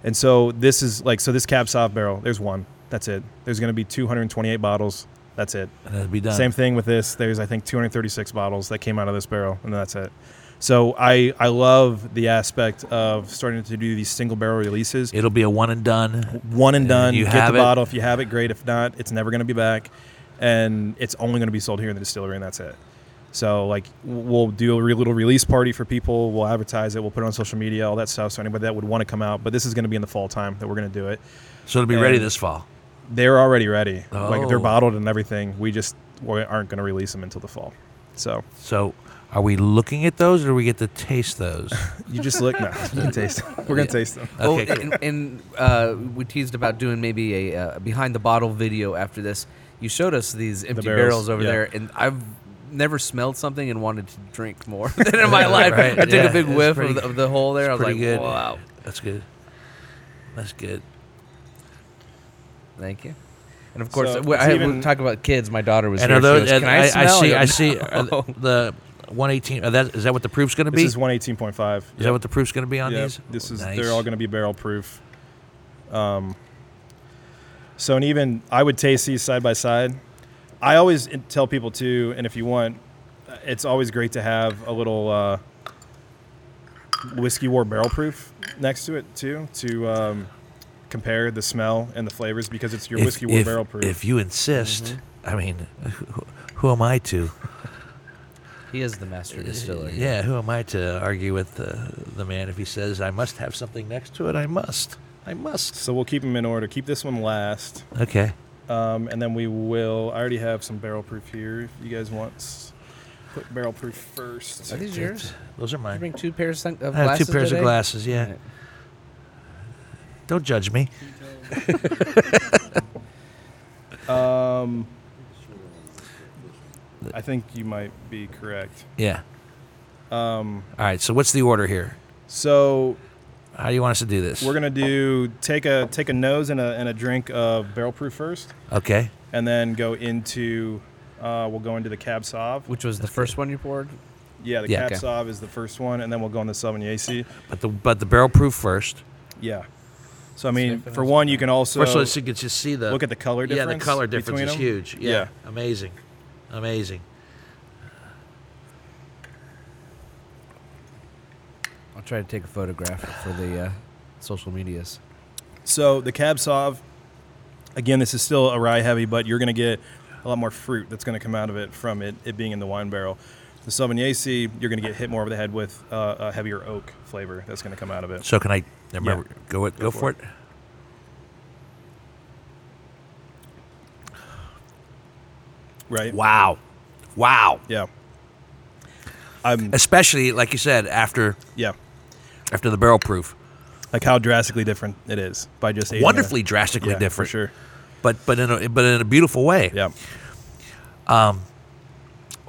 And so this is like so this cab sauv barrel. There's one. That's it. There's going to be 228 bottles. That's it. and that'll be done. Same thing with this. There's I think 236 bottles that came out of this barrel, and that's it. So I I love the aspect of starting to do these single barrel releases. It'll be a one and done. One and And done. you Get have the it. bottle if you have it. Great. If not, it's never going to be back, and it's only going to be sold here in the distillery, and that's it. So like we'll do a re- little release party for people. We'll advertise it. We'll put it on social media, all that stuff. So anybody that would want to come out, but this is going to be in the fall time that we're going to do it. So it'll be ready this fall. they're already ready. Like they're Oh. bottled and everything. We just we aren't going to release them until the fall. So So, are we looking at those, or do we get to taste those? you just look. No, you can taste. Them. We're gonna taste them. Well, Okay, cool. and, and uh, we teased about doing maybe a uh, behind the bottle video after this. You showed us these empty barrels, barrels, over yeah. there, and I've never smelled something and wanted to drink more than in my life. Right, I took yeah, a big it's whiff pretty- of, the, of the whole there. I was like, good. wow, That's good. That's good. thank you. And of course, So we- I even- we talk about kids. My daughter was And here. are She those? goes, and Can I, I, I smell?" see. I see. "No." uh, the 118. Are that is that what the proof's going to be? This is 118.5. Is that what the proof's going to be on Yeah, these? This is Nice. they're all going to be barrel proof. Um, so and even I would taste these side by side. I always tell people too, and if you want, uh, it's always great to have a little uh, whiskey war barrel proof next to it too to um, compare the smell and the flavors because it's your If- whiskey war if, barrel proof. If you insist, I mean, who, who am I to? He is the master distiller. Yeah, who am I to argue with uh, the man if he says I must have something next to it? I must. I must. so we'll keep them in order. Keep this one last, Okay. um, and then we will. I already have some barrel proof here. If you guys want, s- put barrel proof first. Are these yours? Those are Did you mine. bring two pairs of I have glasses two pairs today? of glasses. Yeah. Right. Don't judge me. Um, I think you might be correct. Yeah. Um, All right. So what's the order here? so How do you want us to do this? we're gonna do take a take a nose and a and a drink of barrel proof first, okay. and then go into. Uh, we'll go into the cab sauv. Which was the first one you poured? Yeah, the Yeah. cab Okay. sauv is the first one, and then we'll go on the Sauvignon But the but the barrel proof first. Yeah. So I mean, for one, you can also First, let's see, get just see the look at the color difference. yeah. difference. The color difference between is them. huge. Yeah. Yeah. Amazing. Amazing. I'll try to take a photograph for the uh, social medias. So the cab sauv, again, this is still a rye heavy, but you're going to get a lot more fruit that's going to come out of it from it, it being in the wine barrel. The Sauvignon C, you're going to get hit more over the head with uh, a heavier oak flavor that's going to come out of it. So can I? Remember, Yeah. go. Go, Go for for it. Right? Wow. Wow. Yeah. I'm, Especially like you said after yeah. after the barrel proof. Like how drastically different it is by just aging it. Wonderfully drastically yeah, different. For sure. But but in a but in a beautiful way. Yeah. Um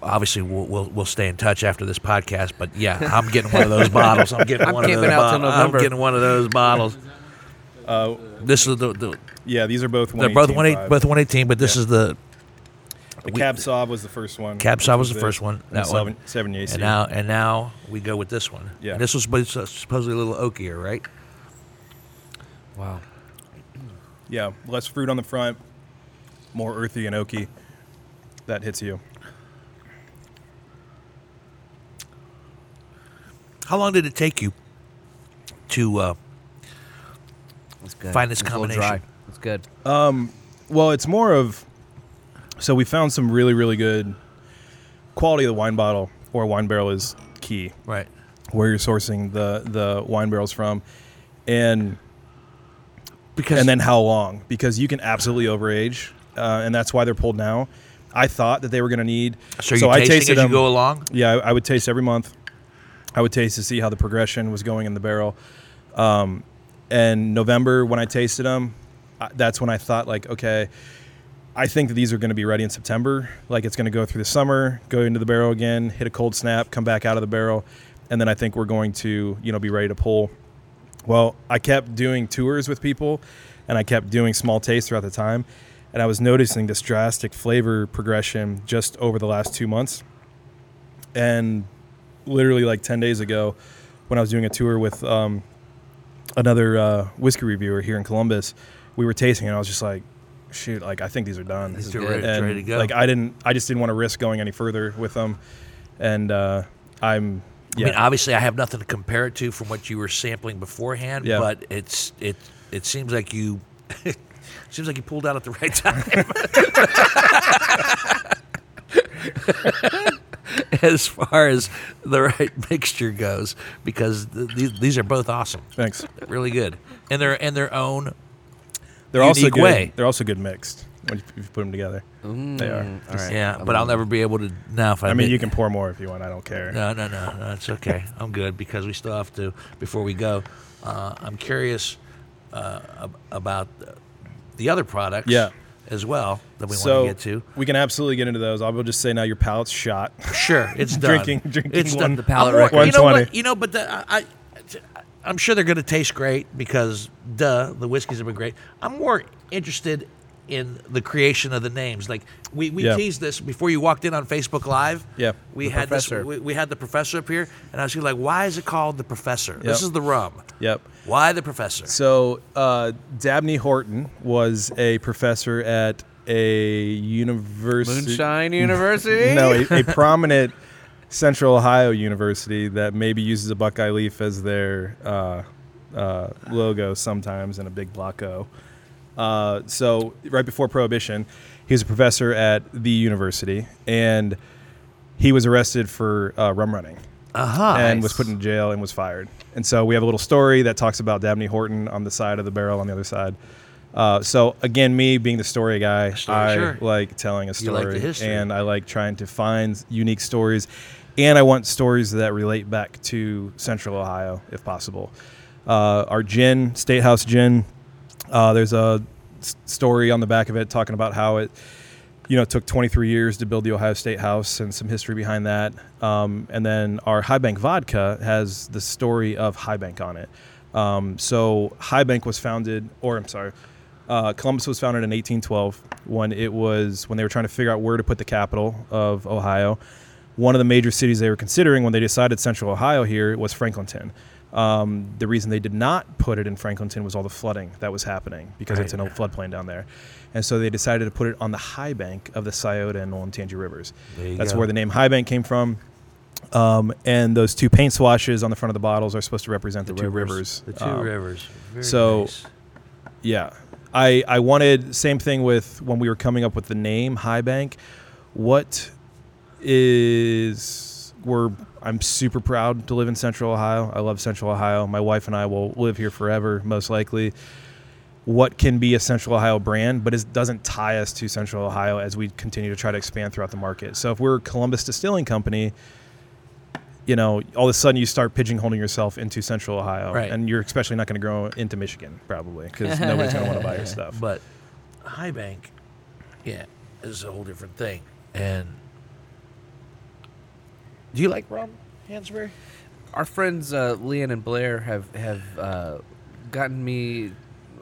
Obviously, we'll, we'll we'll stay in touch after this podcast. But yeah, I'm getting one of those bottles. I'm getting I'm one of those out bottles. I'm November. getting one of those bottles. Uh, This is the, the yeah, these are both they're both one eight, both 118, but this Yeah. is the The we- cab sauv was the first one. Cab which Sauv was the it, first one, and that one. Sauvignon- Sauvignon C. and now and now we go with this one. Yeah. And this was supposed- supposedly a little oakier, right? Wow. Yeah, less fruit on the front, more earthy and oaky. That hits you. How long did it take you to uh, good. Find this It's combination. dry. It's good. Well, it's more of so we found some really really good quality of the wine bottle or wine barrel is key. right? Where you're sourcing the the wine barrels from, and Because and then how long? Because you can absolutely overage, uh, and that's why they're pulled now. I thought that they were going to need. so you I tasted as you them. go along. Yeah, I, I would taste every month. I would taste to see how the progression was going in the barrel. Um, and November, when I tasted them, I, that's when I thought like, okay, I think that these are going to be ready in September. Like it's going to go through the summer, go into the barrel again, hit a cold snap, come back out of the barrel, and then I think we're going to, you know, be ready to pull. Well, I kept doing tours with people, and I kept doing small tastes throughout the time, and I was noticing this drastic flavor progression just over the last two months. And literally like 10 days ago when I was doing a tour with um, another uh, whiskey reviewer here in Columbus, we were tasting and I was just like, shoot, like I think these are done. These is are ready, And, ready to go. Like I didn't, I just didn't want to risk going any further with them. And uh, I'm, yeah, I mean, obviously, I have nothing to compare it to from what you were sampling beforehand. Yeah. But it's it it seems like you it seems like you pulled out at the right time. as far as the right mixture goes, because th- these these are both awesome, thanks. really good, and they're in their own They're also good. way. They're also good mixed when you, if you put them together. They are. Mm, all right. Yeah, I'm but I'll on. never be able to now. If I, I mean, admit- you can pour more if you want. I don't care. No, no, no, no. It's okay. I'm good because we still have to before we go. Uh, I'm curious uh, about the- the other products, Yeah. as well that we so want to get to. we can absolutely get into those. I will just say now your palate's shot. Sure, it's done. Drinking- drinking it's one- done. The palate I'm record. You know what? You know, but the, I, I, I'm sure they're going to taste great because, duh, the whiskeys have been great. I'm more interested in the creation of the names. Like we, we Yeah. teased this before you walked in on Facebook Live. Yeah. we The had professor. this. We, we had the professor up here, and I was like, "Why is it called the professor? This is the rum. Yep. Why the professor?" So uh, Dabney Horton was a professor at a university. Moonshine University. no, a, a prominent Central Ohio university that maybe uses a Buckeye leaf as their uh, uh, logo sometimes and a big block O. Uh, so right before Prohibition, he was a professor at the university, and he was arrested for uh, rum running Uh-huh. and was put in jail and was fired. And so we have a little story that talks about Dabney Horton on the side of the barrel on the other side. Uh, so again, me being the story guy, Story, I sure. like telling a story, like and I like trying to find unique stories, and I want stories that relate back to Central Ohio, if possible. Uh, our gin, State House Gin, uh, there's a story on the back of it talking about how it, you know, took 23 years to build the Ohio State House and some history behind that. Um, and then our High Bank vodka has the story of High Bank on it. Um, so High Bank was founded, or I'm sorry, uh, Columbus was founded in 1812 when it was when they were trying to figure out where to put the capital of Ohio. One of the major cities they were considering when they decided Central Ohio here was Franklinton. Um, the reason they did not put it in Franklinton was all the flooding that was happening because it's an Right. old floodplain down there. And so they decided to put it on the high bank of the Scioto and Olentangy rivers. That's go. where the name High Bank came from. Um, and those two paint swashes on the front of the bottles are supposed to represent the, two rivers. The two Um, rivers. Very so- nice. yeah. I, I wanted same thing with when we were coming up with the name High Bank. What is we're I'm super proud to live in Central Ohio. I love Central Ohio. My wife and I will live here forever, most likely. What can be a Central Ohio brand, but it doesn't tie us to Central Ohio as we continue to try to expand throughout the market. So if we're a Columbus Distilling Company, you know, all of a sudden you start pigeonholing yourself into Central Ohio, Right. and you're especially not going to grow into Michigan probably because nobody's going to want to buy your stuff. But high bank, yeah, is a whole different thing. And do you like rum, Hansberry? Our friends uh, Leanne and Blair have have uh, gotten me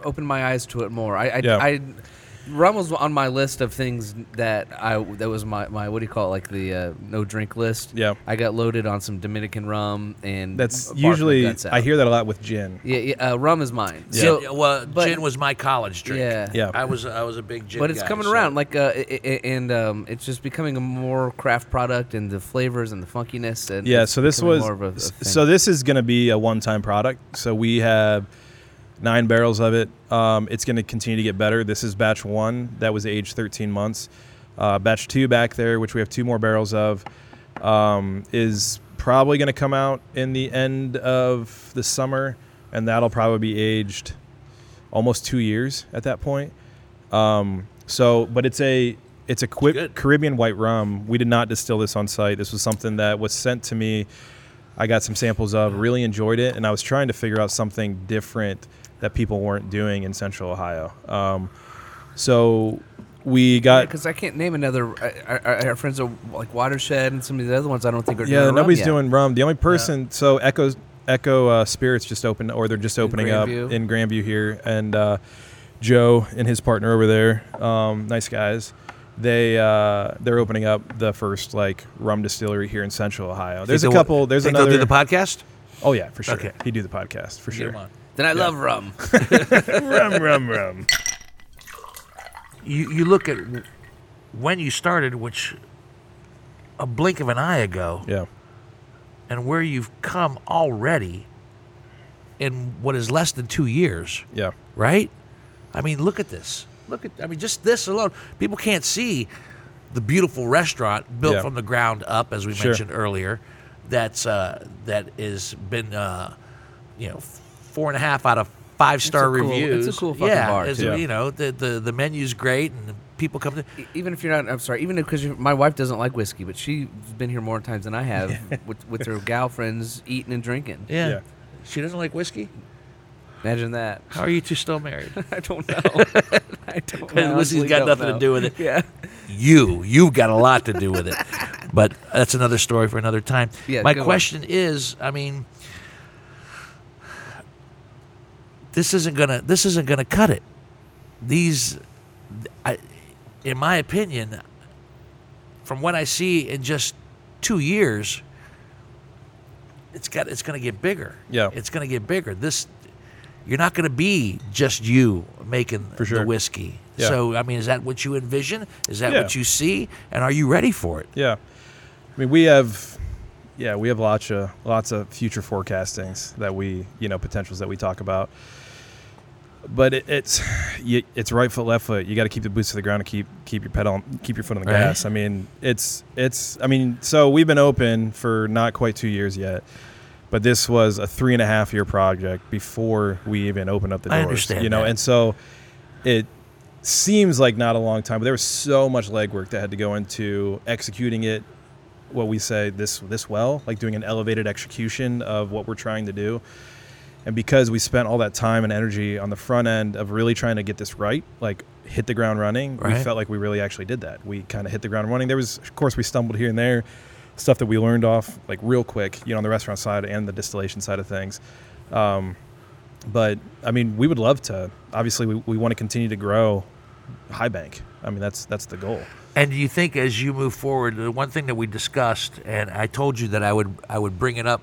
opened my eyes to it more. I, I, Yeah. I rum was on my list of things that I that was my, my what do you call it like the uh, no drink list. Yeah. I got loaded on some Dominican rum and That's usually. I hear that a lot with gin. Yeah, yeah uh, rum is mine. Yeah. So, Gin- well, but- gin was my college drink. Yeah. Yeah. I was I was a big gin. but it's guy, coming so- around like uh, i- i- and um, it's just becoming a more craft product and the flavors and the funkiness and Yeah, so this was more of a, a s- thing. so this is going to be a one-time product. So we have nine barrels of it. Um, it's going to continue to get better. This is batch one that was aged 13 months. Uh, batch two back there, which we have two more barrels of, um, is probably going to come out in the end of the summer, and that'll probably be aged almost two years at that point. Um, so, but it's a it's a quick. Caribbean white rum. We did not distill this on site. This was something that was sent to me. I got some samples of, really enjoyed it, and I was trying to figure out something different that people weren't doing in Central Ohio. Um, so we got because I can't name another. Our, our, our friends are like Watershed and some of the other ones. I don't think are yeah, doing rum nobody's yet. doing rum. The only person, so Echo Echo uh, Spirits just opened, or they're just opening up in Grandview here, and uh, Joe and his partner over there, um, nice guys. They uh, they're opening up the first like rum distillery here in Central Ohio. There's a Think they'll- couple. There's think another. They'll do the podcast. oh yeah, for sure. Okay. He do the podcast for Get sure. 'Em on. Then I love rum. rum, rum, rum. You you look at when you started, which a blink of an eye ago, Yeah, and where you've come already in what is less than two years. yeah, right? I mean, look at this. Look at, I mean, just this alone. People can't see the beautiful restaurant built Yeah. from the ground up, as we Sure. mentioned earlier. That's uh, that is been, uh, you know, four and a half out of five star It's a cool- it's a cool fucking yeah, bar, it's- too. you know the, the the menu's great and people come to. Even if you're not, I'm sorry. Even because my wife doesn't like whiskey, but she's been here more times than I have with, with her gal friends eating and drinking. Yeah. Yeah. she doesn't like whiskey. Imagine that. How are you two still married? I don't know. I don't. I Whiskey's honestly got don't nothing to do with it. Yeah. you you've got a lot to do with it but that's another story for another time Yeah, my good one. question is i mean this isn't gonna this isn't gonna cut it these I, in my opinion from what i see in just two years it's got it's gonna get bigger Yeah. it's gonna get bigger this you're not going to be just you making For sure. the whiskey. Yeah. So, I mean, is that what you envision? Is that Yeah. what you see? And are you ready for it? Yeah, I mean we have, yeah, we have lots of lots of future forecastings that we you know potentials that we talk about. But it, it's you, it's right foot left foot. You got to keep the boots to the ground and keep keep your pedal keep your foot on the Right. gas. I mean it's it's I mean so we've been open for not quite two years yet. But this was a three and a half year project before we even opened up the I doors. understand You know, that. and so it seems like not a long time, but there was so much legwork that had to go into executing it. What we say this this well, like doing an elevated execution of what we're trying to do, and because we spent all that time and energy on the front end of really trying to get this right, like hit the ground running, we felt like we really actually did that. We kind of hit the ground running. There was, of course, we stumbled here and there, stuff that we learned off like real quick, you know, on the restaurant side and the distillation side of things. Um, but I mean, we would love to. Obviously, we, we want to continue to grow High Bank. I mean, that's that's the goal. And do you think as you move forward, the one thing that we discussed, and I told you that I would I would bring it up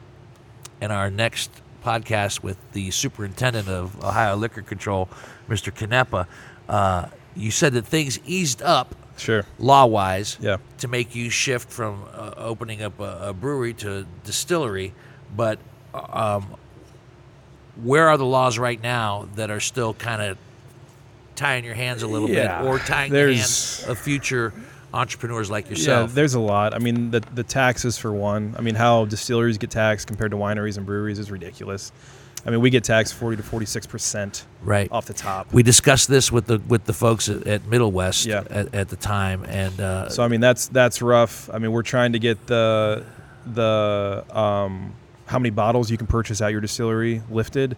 in our next podcast with the superintendent of Ohio Liquor Control, Mr. Canepa, uh, you said that things eased up Sure. law wise Yeah. to make you shift from uh, opening up a, a brewery to a distillery. But um, where are the laws right now that are still kind of tying your hands a little Yeah, bit or tying the there's- hands of future entrepreneurs like Yeah, yourself? there's a lot. I mean, the the taxes for one. I mean, how distilleries get taxed compared to wineries and breweries is ridiculous. I mean, we get taxed forty to forty six percent right. off the top. We discussed this with the with the folks at, at Middle West Yeah. at, at the time, and uh, So I mean, that's that's rough. I mean, we're trying to get the the um, how many bottles you can purchase at your distillery lifted.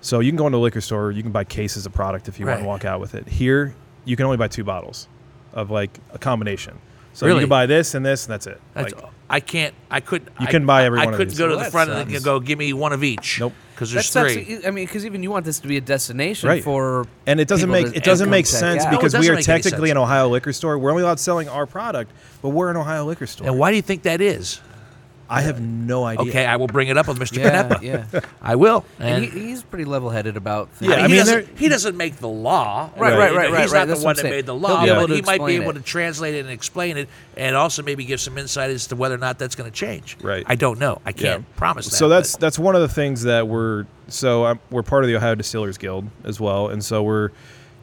So you can go into a liquor store, you can buy cases of product if you want to walk out with it. Here, you can only buy two bottles of like a combination. So Really? you can buy this and this, and that's it. That's, Like, I can't. I couldn't. You I, couldn't buy every I one of couldn't these. go to Well, the that front and go give me one of each. Nope. Because there's That's, three. that's, I mean, because even you want this to be a destination Right. for and it doesn't make it doesn't make come check sense. No, because we are technically an Ohio liquor store. We're only allowed selling our product, but we're an Ohio liquor store. and why do you think that is? I have no idea. Okay, I will bring it up with Mr. Yeah, Canepa. yeah. I will. And And, he, he's pretty level-headed about. Things. Yeah, I mean, I he, mean, doesn't, he doesn't make the law. Right, right, right, right, He's right. not That's the what one I'm that saying. made the He'll law, be able but to he might be explain able it. to translate it and explain it, and also maybe give some insight as to whether or not that's going to change. Right. I don't know. I can't Yeah. promise that. So that's but- that's one of the things that we're so um, we're part of the Ohio Distillers Guild as well, and so we're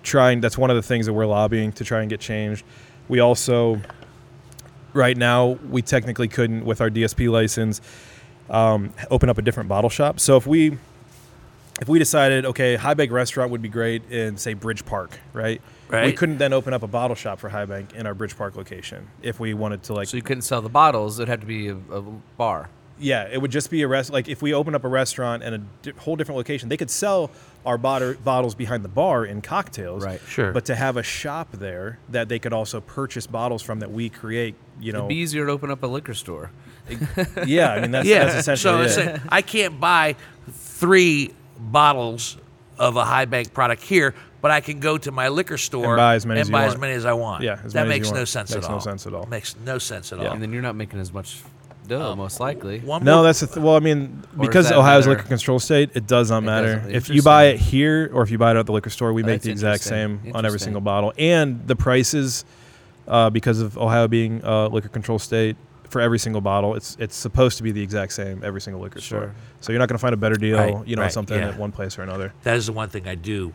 trying. That's one of the things that we're lobbying to try and get changed. We also, right now, we technically couldn't with our DSP license um, open up a different bottle shop. So if we if we decided, okay, High Bank restaurant would be great in say Bridge Park, right? Right. We couldn't then open up a bottle shop for High Bank in our Bridge Park location if we wanted to like So you couldn't sell the bottles; it'd have to be a, a bar. Yeah, it would just be a rest. Like if we open up a restaurant in a di- whole different location, they could sell our bot- bottles behind the bar in cocktails. Right. Sure. But to have a shop there that they could also purchase bottles from that we create, you know. It'd be easier to open up a liquor store. yeah, I mean that's, yeah. that's so essentially it's it. a- I can't buy three bottles of a high bank product here, but I can go to my liquor store And buy as many and as buy as many as I want. Yeah, as that many as makes you no sense Makes at no sense at all. Makes no sense at Yeah. all. And then you're not making as much dough, most likely. One No, that's the th- well. I mean, because does that Ohio's matter? liquor control state, it does not It matter. If you buy it here or if you buy it at the liquor store, we Oh, make the exact same on every single bottle, and the prices, uh, because of Ohio being a liquor control state, for every single bottle, it's it's supposed to be the exact same every single liquor store. So you're not going to find a better deal, Right, you know, right, something yeah. at one place or another. that is the one thing I do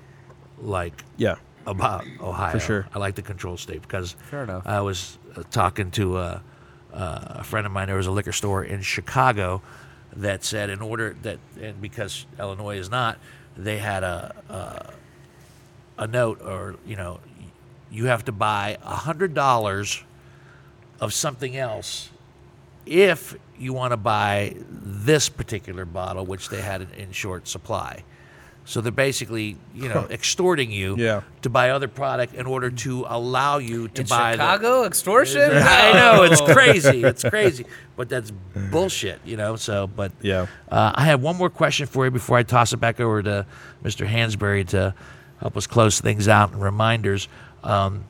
like Yeah, about Ohio. For sure. I like the control state because Fair enough. I was uh, talking to uh, uh, a friend of mine. There was a liquor store in Chicago that said, in order that, and because Illinois is not, they had a, a a note, or you know, you have to buy hundred dollars of something else if you want to buy this particular bottle, which they had in, in short supply. So they're basically, you know, extorting you Yeah. to buy other product in order to allow you to In buy the- Chicago, extortion. I know it's crazy. It's crazy, but that's bullshit, you know. So, but Yeah. uh, I have one more question for you before I toss it back over to Mr. Hansberry to help us close things out and reminders. Um,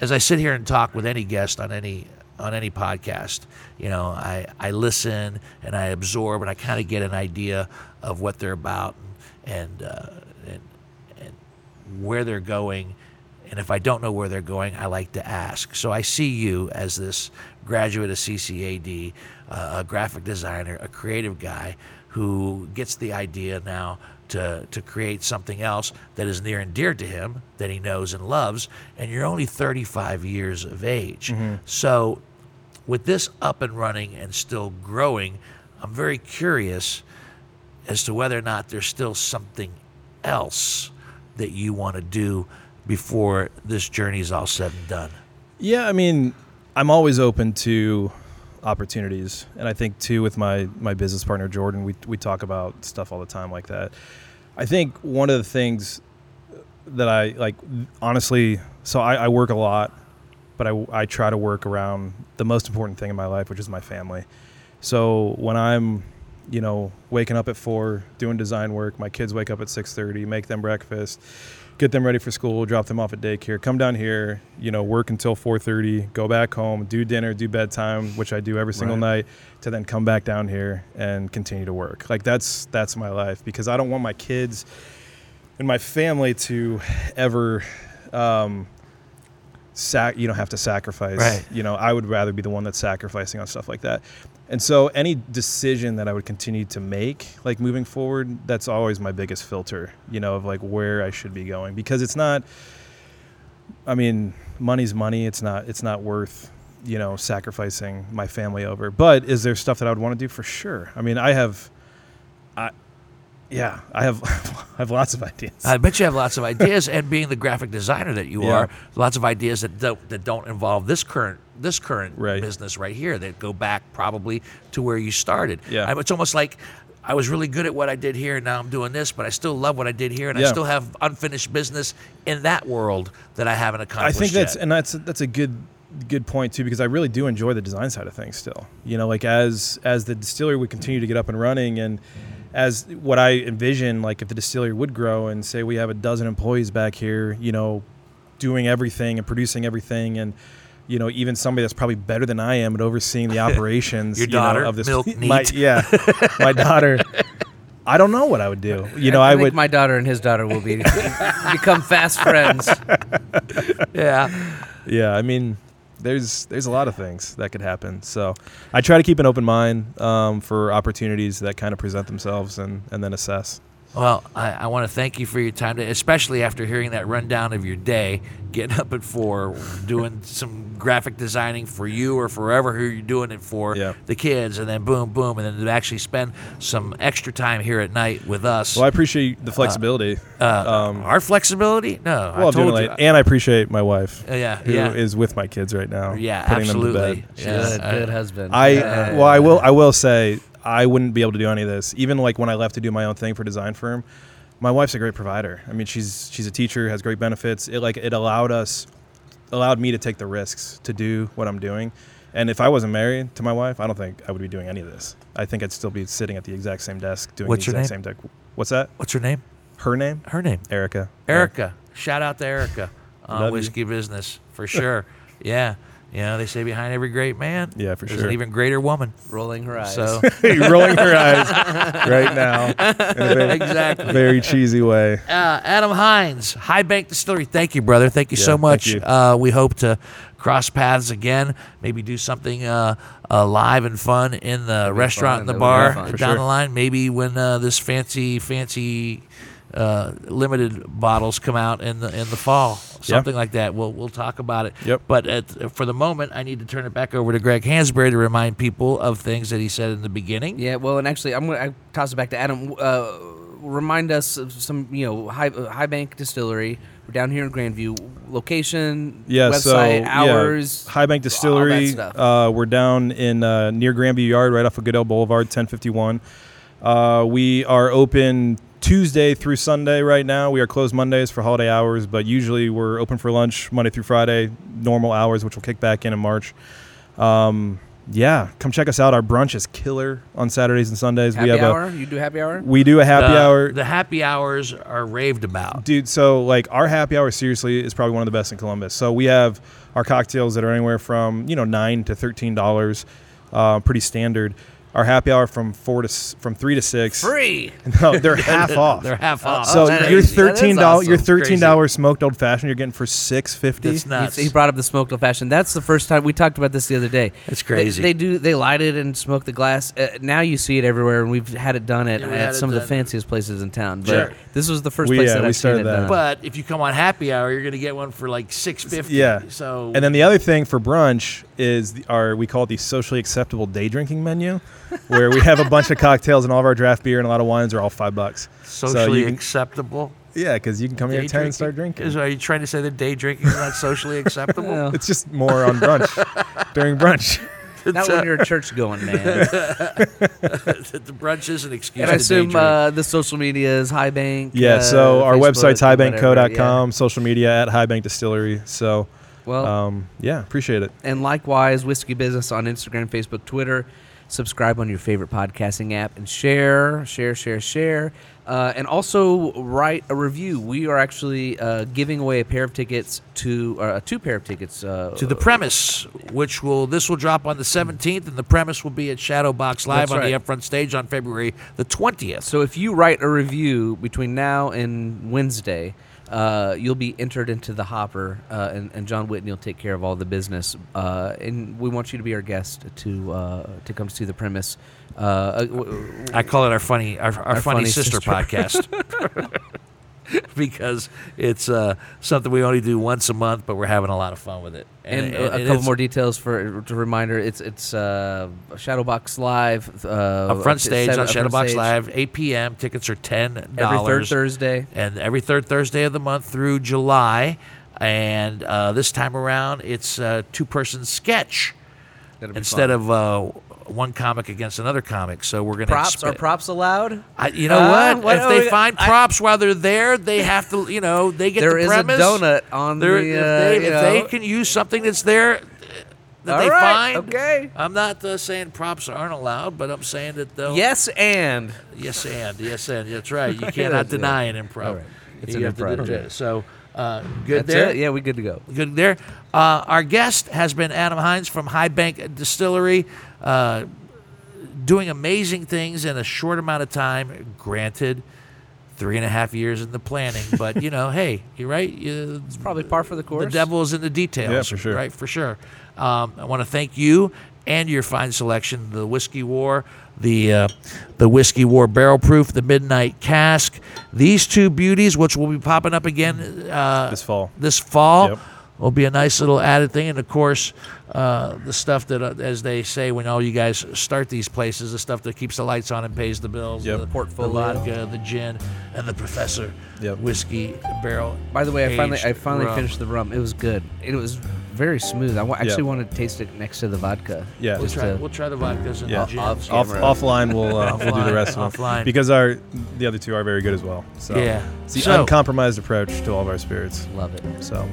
as I sit here and talk with any guest on any on any podcast, you know, I, I listen and I absorb and I kind of get an idea of what they're about and uh, and and where they're going. And if I don't know where they're going, I like to ask. So I see you as this graduate of CCAD, uh, a graphic designer, a creative guy who gets the idea now to, to create something else that is near and dear to him, that he knows and loves. And you're only 35 years of age. So with this up and running and still growing, I'm very curious as to whether or not there's still something else that you want to do before this journey is all said and done. Yeah, I mean, I'm always open to opportunities, and I think too with my my business partner Jordan, we we talk about stuff all the time like that. I think one of the things that I like, honestly, so I, I work a lot, but I I try to work around the most important thing in my life, which is my family. So when I'm you know waking up at four doing design work my kids wake up at 6.30 make them breakfast get them ready for school drop them off at daycare come down here you know work until 4.30 go back home do dinner do bedtime which i do every single Right. night to then come back down here and continue to work like that's that's my life because i don't want my kids and my family to ever um, sac you don't have to sacrifice Right. you know i would rather be the one that's sacrificing on stuff like that and so any decision that i would continue to make like moving forward that's always my biggest filter you know of like where i should be going. Because it's not i mean money's money. It's not it's not worth you know sacrificing my family over. But is there stuff that i would want to do? For sure. I mean i have i yeah i have i have lots of ideas I bet you have lots of ideas, and being the graphic designer that you Yeah. are, lots of ideas that don't, that don't involve this current this current Right. business right here that go back probably to where you started. Yeah. I- it's almost like I was really good at what I did here, and now I'm doing this, but I still love what I did here, and I still have unfinished business in that world that I haven't accomplished. I think that's yet. and that's that's a good good point too because I really do enjoy the design side of things still. You know, like as as the distillery would continue to get up and running and as what I envision like if the distillery would grow and say we have a dozen employees back here, you know, doing everything and producing everything and you know, even somebody that's probably better than I am at overseeing the operations Your you know, daughter, of this milk my, neat. yeah. my daughter I don't know what I would do. You know, I, think would my daughter and his daughter will be become fast friends. yeah. Yeah, I mean, there's there's a lot of things that could happen. So I try to keep an open mind um, for opportunities that kind of present themselves and and then assess. Well, I, I want to thank you for your time, to, especially after hearing that rundown of your day, getting up at four, doing some graphic designing for you or forever who you're doing it for, Yeah. the kids, and then boom, boom, and then to actually spend some extra time here at night with us. Well, I appreciate the flexibility. uh, um, our flexibility? No, well, I told you. and I appreciate my wife, Uh, yeah, who is yeah, with my kids right now. yeah, putting absolutely. them to bed. Yeah, Good, good husband. I Yeah. well, I will I will say I wouldn't be able to do any of this. Even like when I left to do my own thing for design firm, my wife's a great provider. I mean, she's she's a teacher, has great benefits. It like it allowed us allowed me to take the risks to do what I'm doing. And if I wasn't married to my wife, I don't think I would be doing any of this. I think I'd still be sitting at the exact same desk doing What's the your exact same deck. What's that? What's her name? Her name? Her name. Erica. Erica. Shout out to Erica on Love you. Whiskey Business for sure. yeah. You know, they say behind every great man, Yeah, for there's sure. an even greater woman. rolling her eyes. So rolling her eyes right now in a very, exactly. very cheesy way. Uh, Adam Hines, High Bank Distillery. Thank you, brother. Thank you Yeah, so much. you. Uh, we hope to cross paths again. Maybe do something uh, uh, live and fun in the restaurant fun. and the That would be bar down For the line. Maybe when uh, this fancy, fancy uh, limited bottles come out in the in the fall, something like that. We'll we'll talk about it. Yep. But at, for the moment, I need to turn it back over to Greg Hansberry to remind people of things that he said in the beginning. Yeah, well, and actually, I'm gonna I toss it back to Adam. Uh, remind us of some, you know, High, uh, High Bank Distillery. We're down here in Grandview. Location, Yeah, so website, yeah, hours. High Bank Distillery. stuff. Uh, we're down in uh, near Grandview Yard, right off of Goodale Boulevard, 1051. Uh, we are open Tuesday through Sunday right now. We are closed Mondays for holiday hours, but usually we're open for lunch Monday through Friday, normal hours, which will kick back in in March. Um, yeah, come check us out. Our brunch is killer on Saturdays and Sundays. happy we have hour? you do happy hour? we do a happy The- hour. The happy hours are raved about. Dude, so like our happy hour seriously is probably one of the best in Columbus. So we have our cocktails that are anywhere from you know nine to thirteen dollars, uh, pretty standard. Our happy hour from four to from three to six. Free. No, they're half off. They're half off. so that your is- that is thirteen dollars, your thirteen dollars smoked old fashioned, you're getting for six fifty. That's nuts. He, he brought up the smoked old fashioned. That's the first time we talked about this the other day. It's They- crazy. They, do. They light it and smoke the glass. Uh, now you see it everywhere, and we've had it done at, Yeah, we had at it some of the fanciest places in town. But Sure. This was the first We, place uh, that we I've seen started it that. done. But if you come on happy hour, you're going to get one for like six fifty. Yeah. So And then the other thing for brunch is the, our we call it the socially acceptable day drinking menu, where we have a bunch of cocktails and all of our draft beer and a lot of wines are all five bucks. So socially you can- acceptable. Yeah, because you can come here at ten and start drinking. Is, are you trying to say that day drinking is not socially acceptable? Well, It's just more on brunch during brunch. Not when you're a church going man. the brunch is an excuse. and I to day assume uh, the social media is High Bank. Yeah, uh, so our Facebook, website's whatever, highbankco.com, social media at Highbank Distillery. So. Well, um, yeah, appreciate it. and likewise, Whiskey Business on Instagram, Facebook, Twitter. Subscribe on your favorite podcasting app and share, share, share, share. Uh, and also write a review. We are actually uh, giving away a pair of tickets to, uh, two pair of tickets uh, to the premise, which will this will drop on the 17th, and the premise will be at Shadowbox Live That's on the upfront stage on February the 20th. So if you write a review between now and Wednesday, uh, you'll be entered into the hopper, uh, and, and John Whitney will take care of all the business. Uh, and we want you to be our guest to uh, to come see the premise. Uh, uh, w- w- I call it our funny our, our, Our funny, funny sister, sister. podcast because it's uh, something we only do once a month, but we're having a lot of fun with it. and, it- a- a couple more details for to reminder. It's it's uh, Shadowbox Live uh, up front stage seven- on Shadowbox Live, 8 p.m. Tickets are ten dollars every third Thursday. and every third Thursday of the month through July. And uh, this time around, it's a two-person sketch instead of uh, one comic against another comic. So we're going to props. Are props allowed? I, you know Uh, what? what- If they oh, find I- props while they're there, they have to. You know, they get There the is premise. a donut on They're- the. if Uh, they, if they can use something that's there uh, that All they right, find. okay. I'm not uh, saying props aren't allowed, but I'm saying that they'll. Yes, and Yes, and yes, and that's right. You That's cannot it. deny an improv. All right. It's you an have to improv, do it. So uh, good that's there. it. Yeah, we good to go. Good there. Uh, our guest has been Adam Hines from High Bank Distillery, uh, doing amazing things in a short amount of time. Granted, three and a half years in the planning, but you know, hey, you're right. You, It's probably par for the course. the devil is in the details. Yeah, for sure. Right, for sure. Um, I want to thank you and your fine selection, the Whiskey War, the uh, the Whiskey War Barrel Proof, the Midnight Cask. These two beauties, which will be popping up again uh, This fall. this fall, Yep. will be a nice little added thing. And of course, uh, the stuff that, uh, as they say, when all you guys start these places, the stuff that keeps the lights on and pays the bills, Yep. the Portfolio. the vodka, the gin, and the Professor Yep. whiskey barrel. By the way, I finally I finally rum. finished the rum. It was good. It was very smooth. I actually Yeah. want to taste it next to the vodka. Yeah. We'll try, to- we'll try the vodkas and Yeah. the gins. Off- Off, offline, we'll uh, we'll do the rest of offline. because our the other two are very good as well. So Yeah. it's the So- uncompromised approach to all of our spirits. Love it. So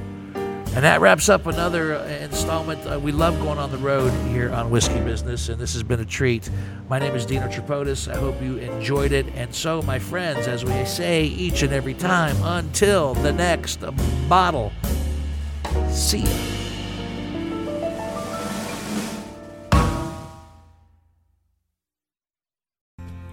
And that wraps up another uh, installment. Uh, we love going on the road here on Whiskey Business, and this has been a treat. My name is Dino Tripodis. I hope you enjoyed it. And so, my friends, as we say each and every time, until the next bottle, see ya.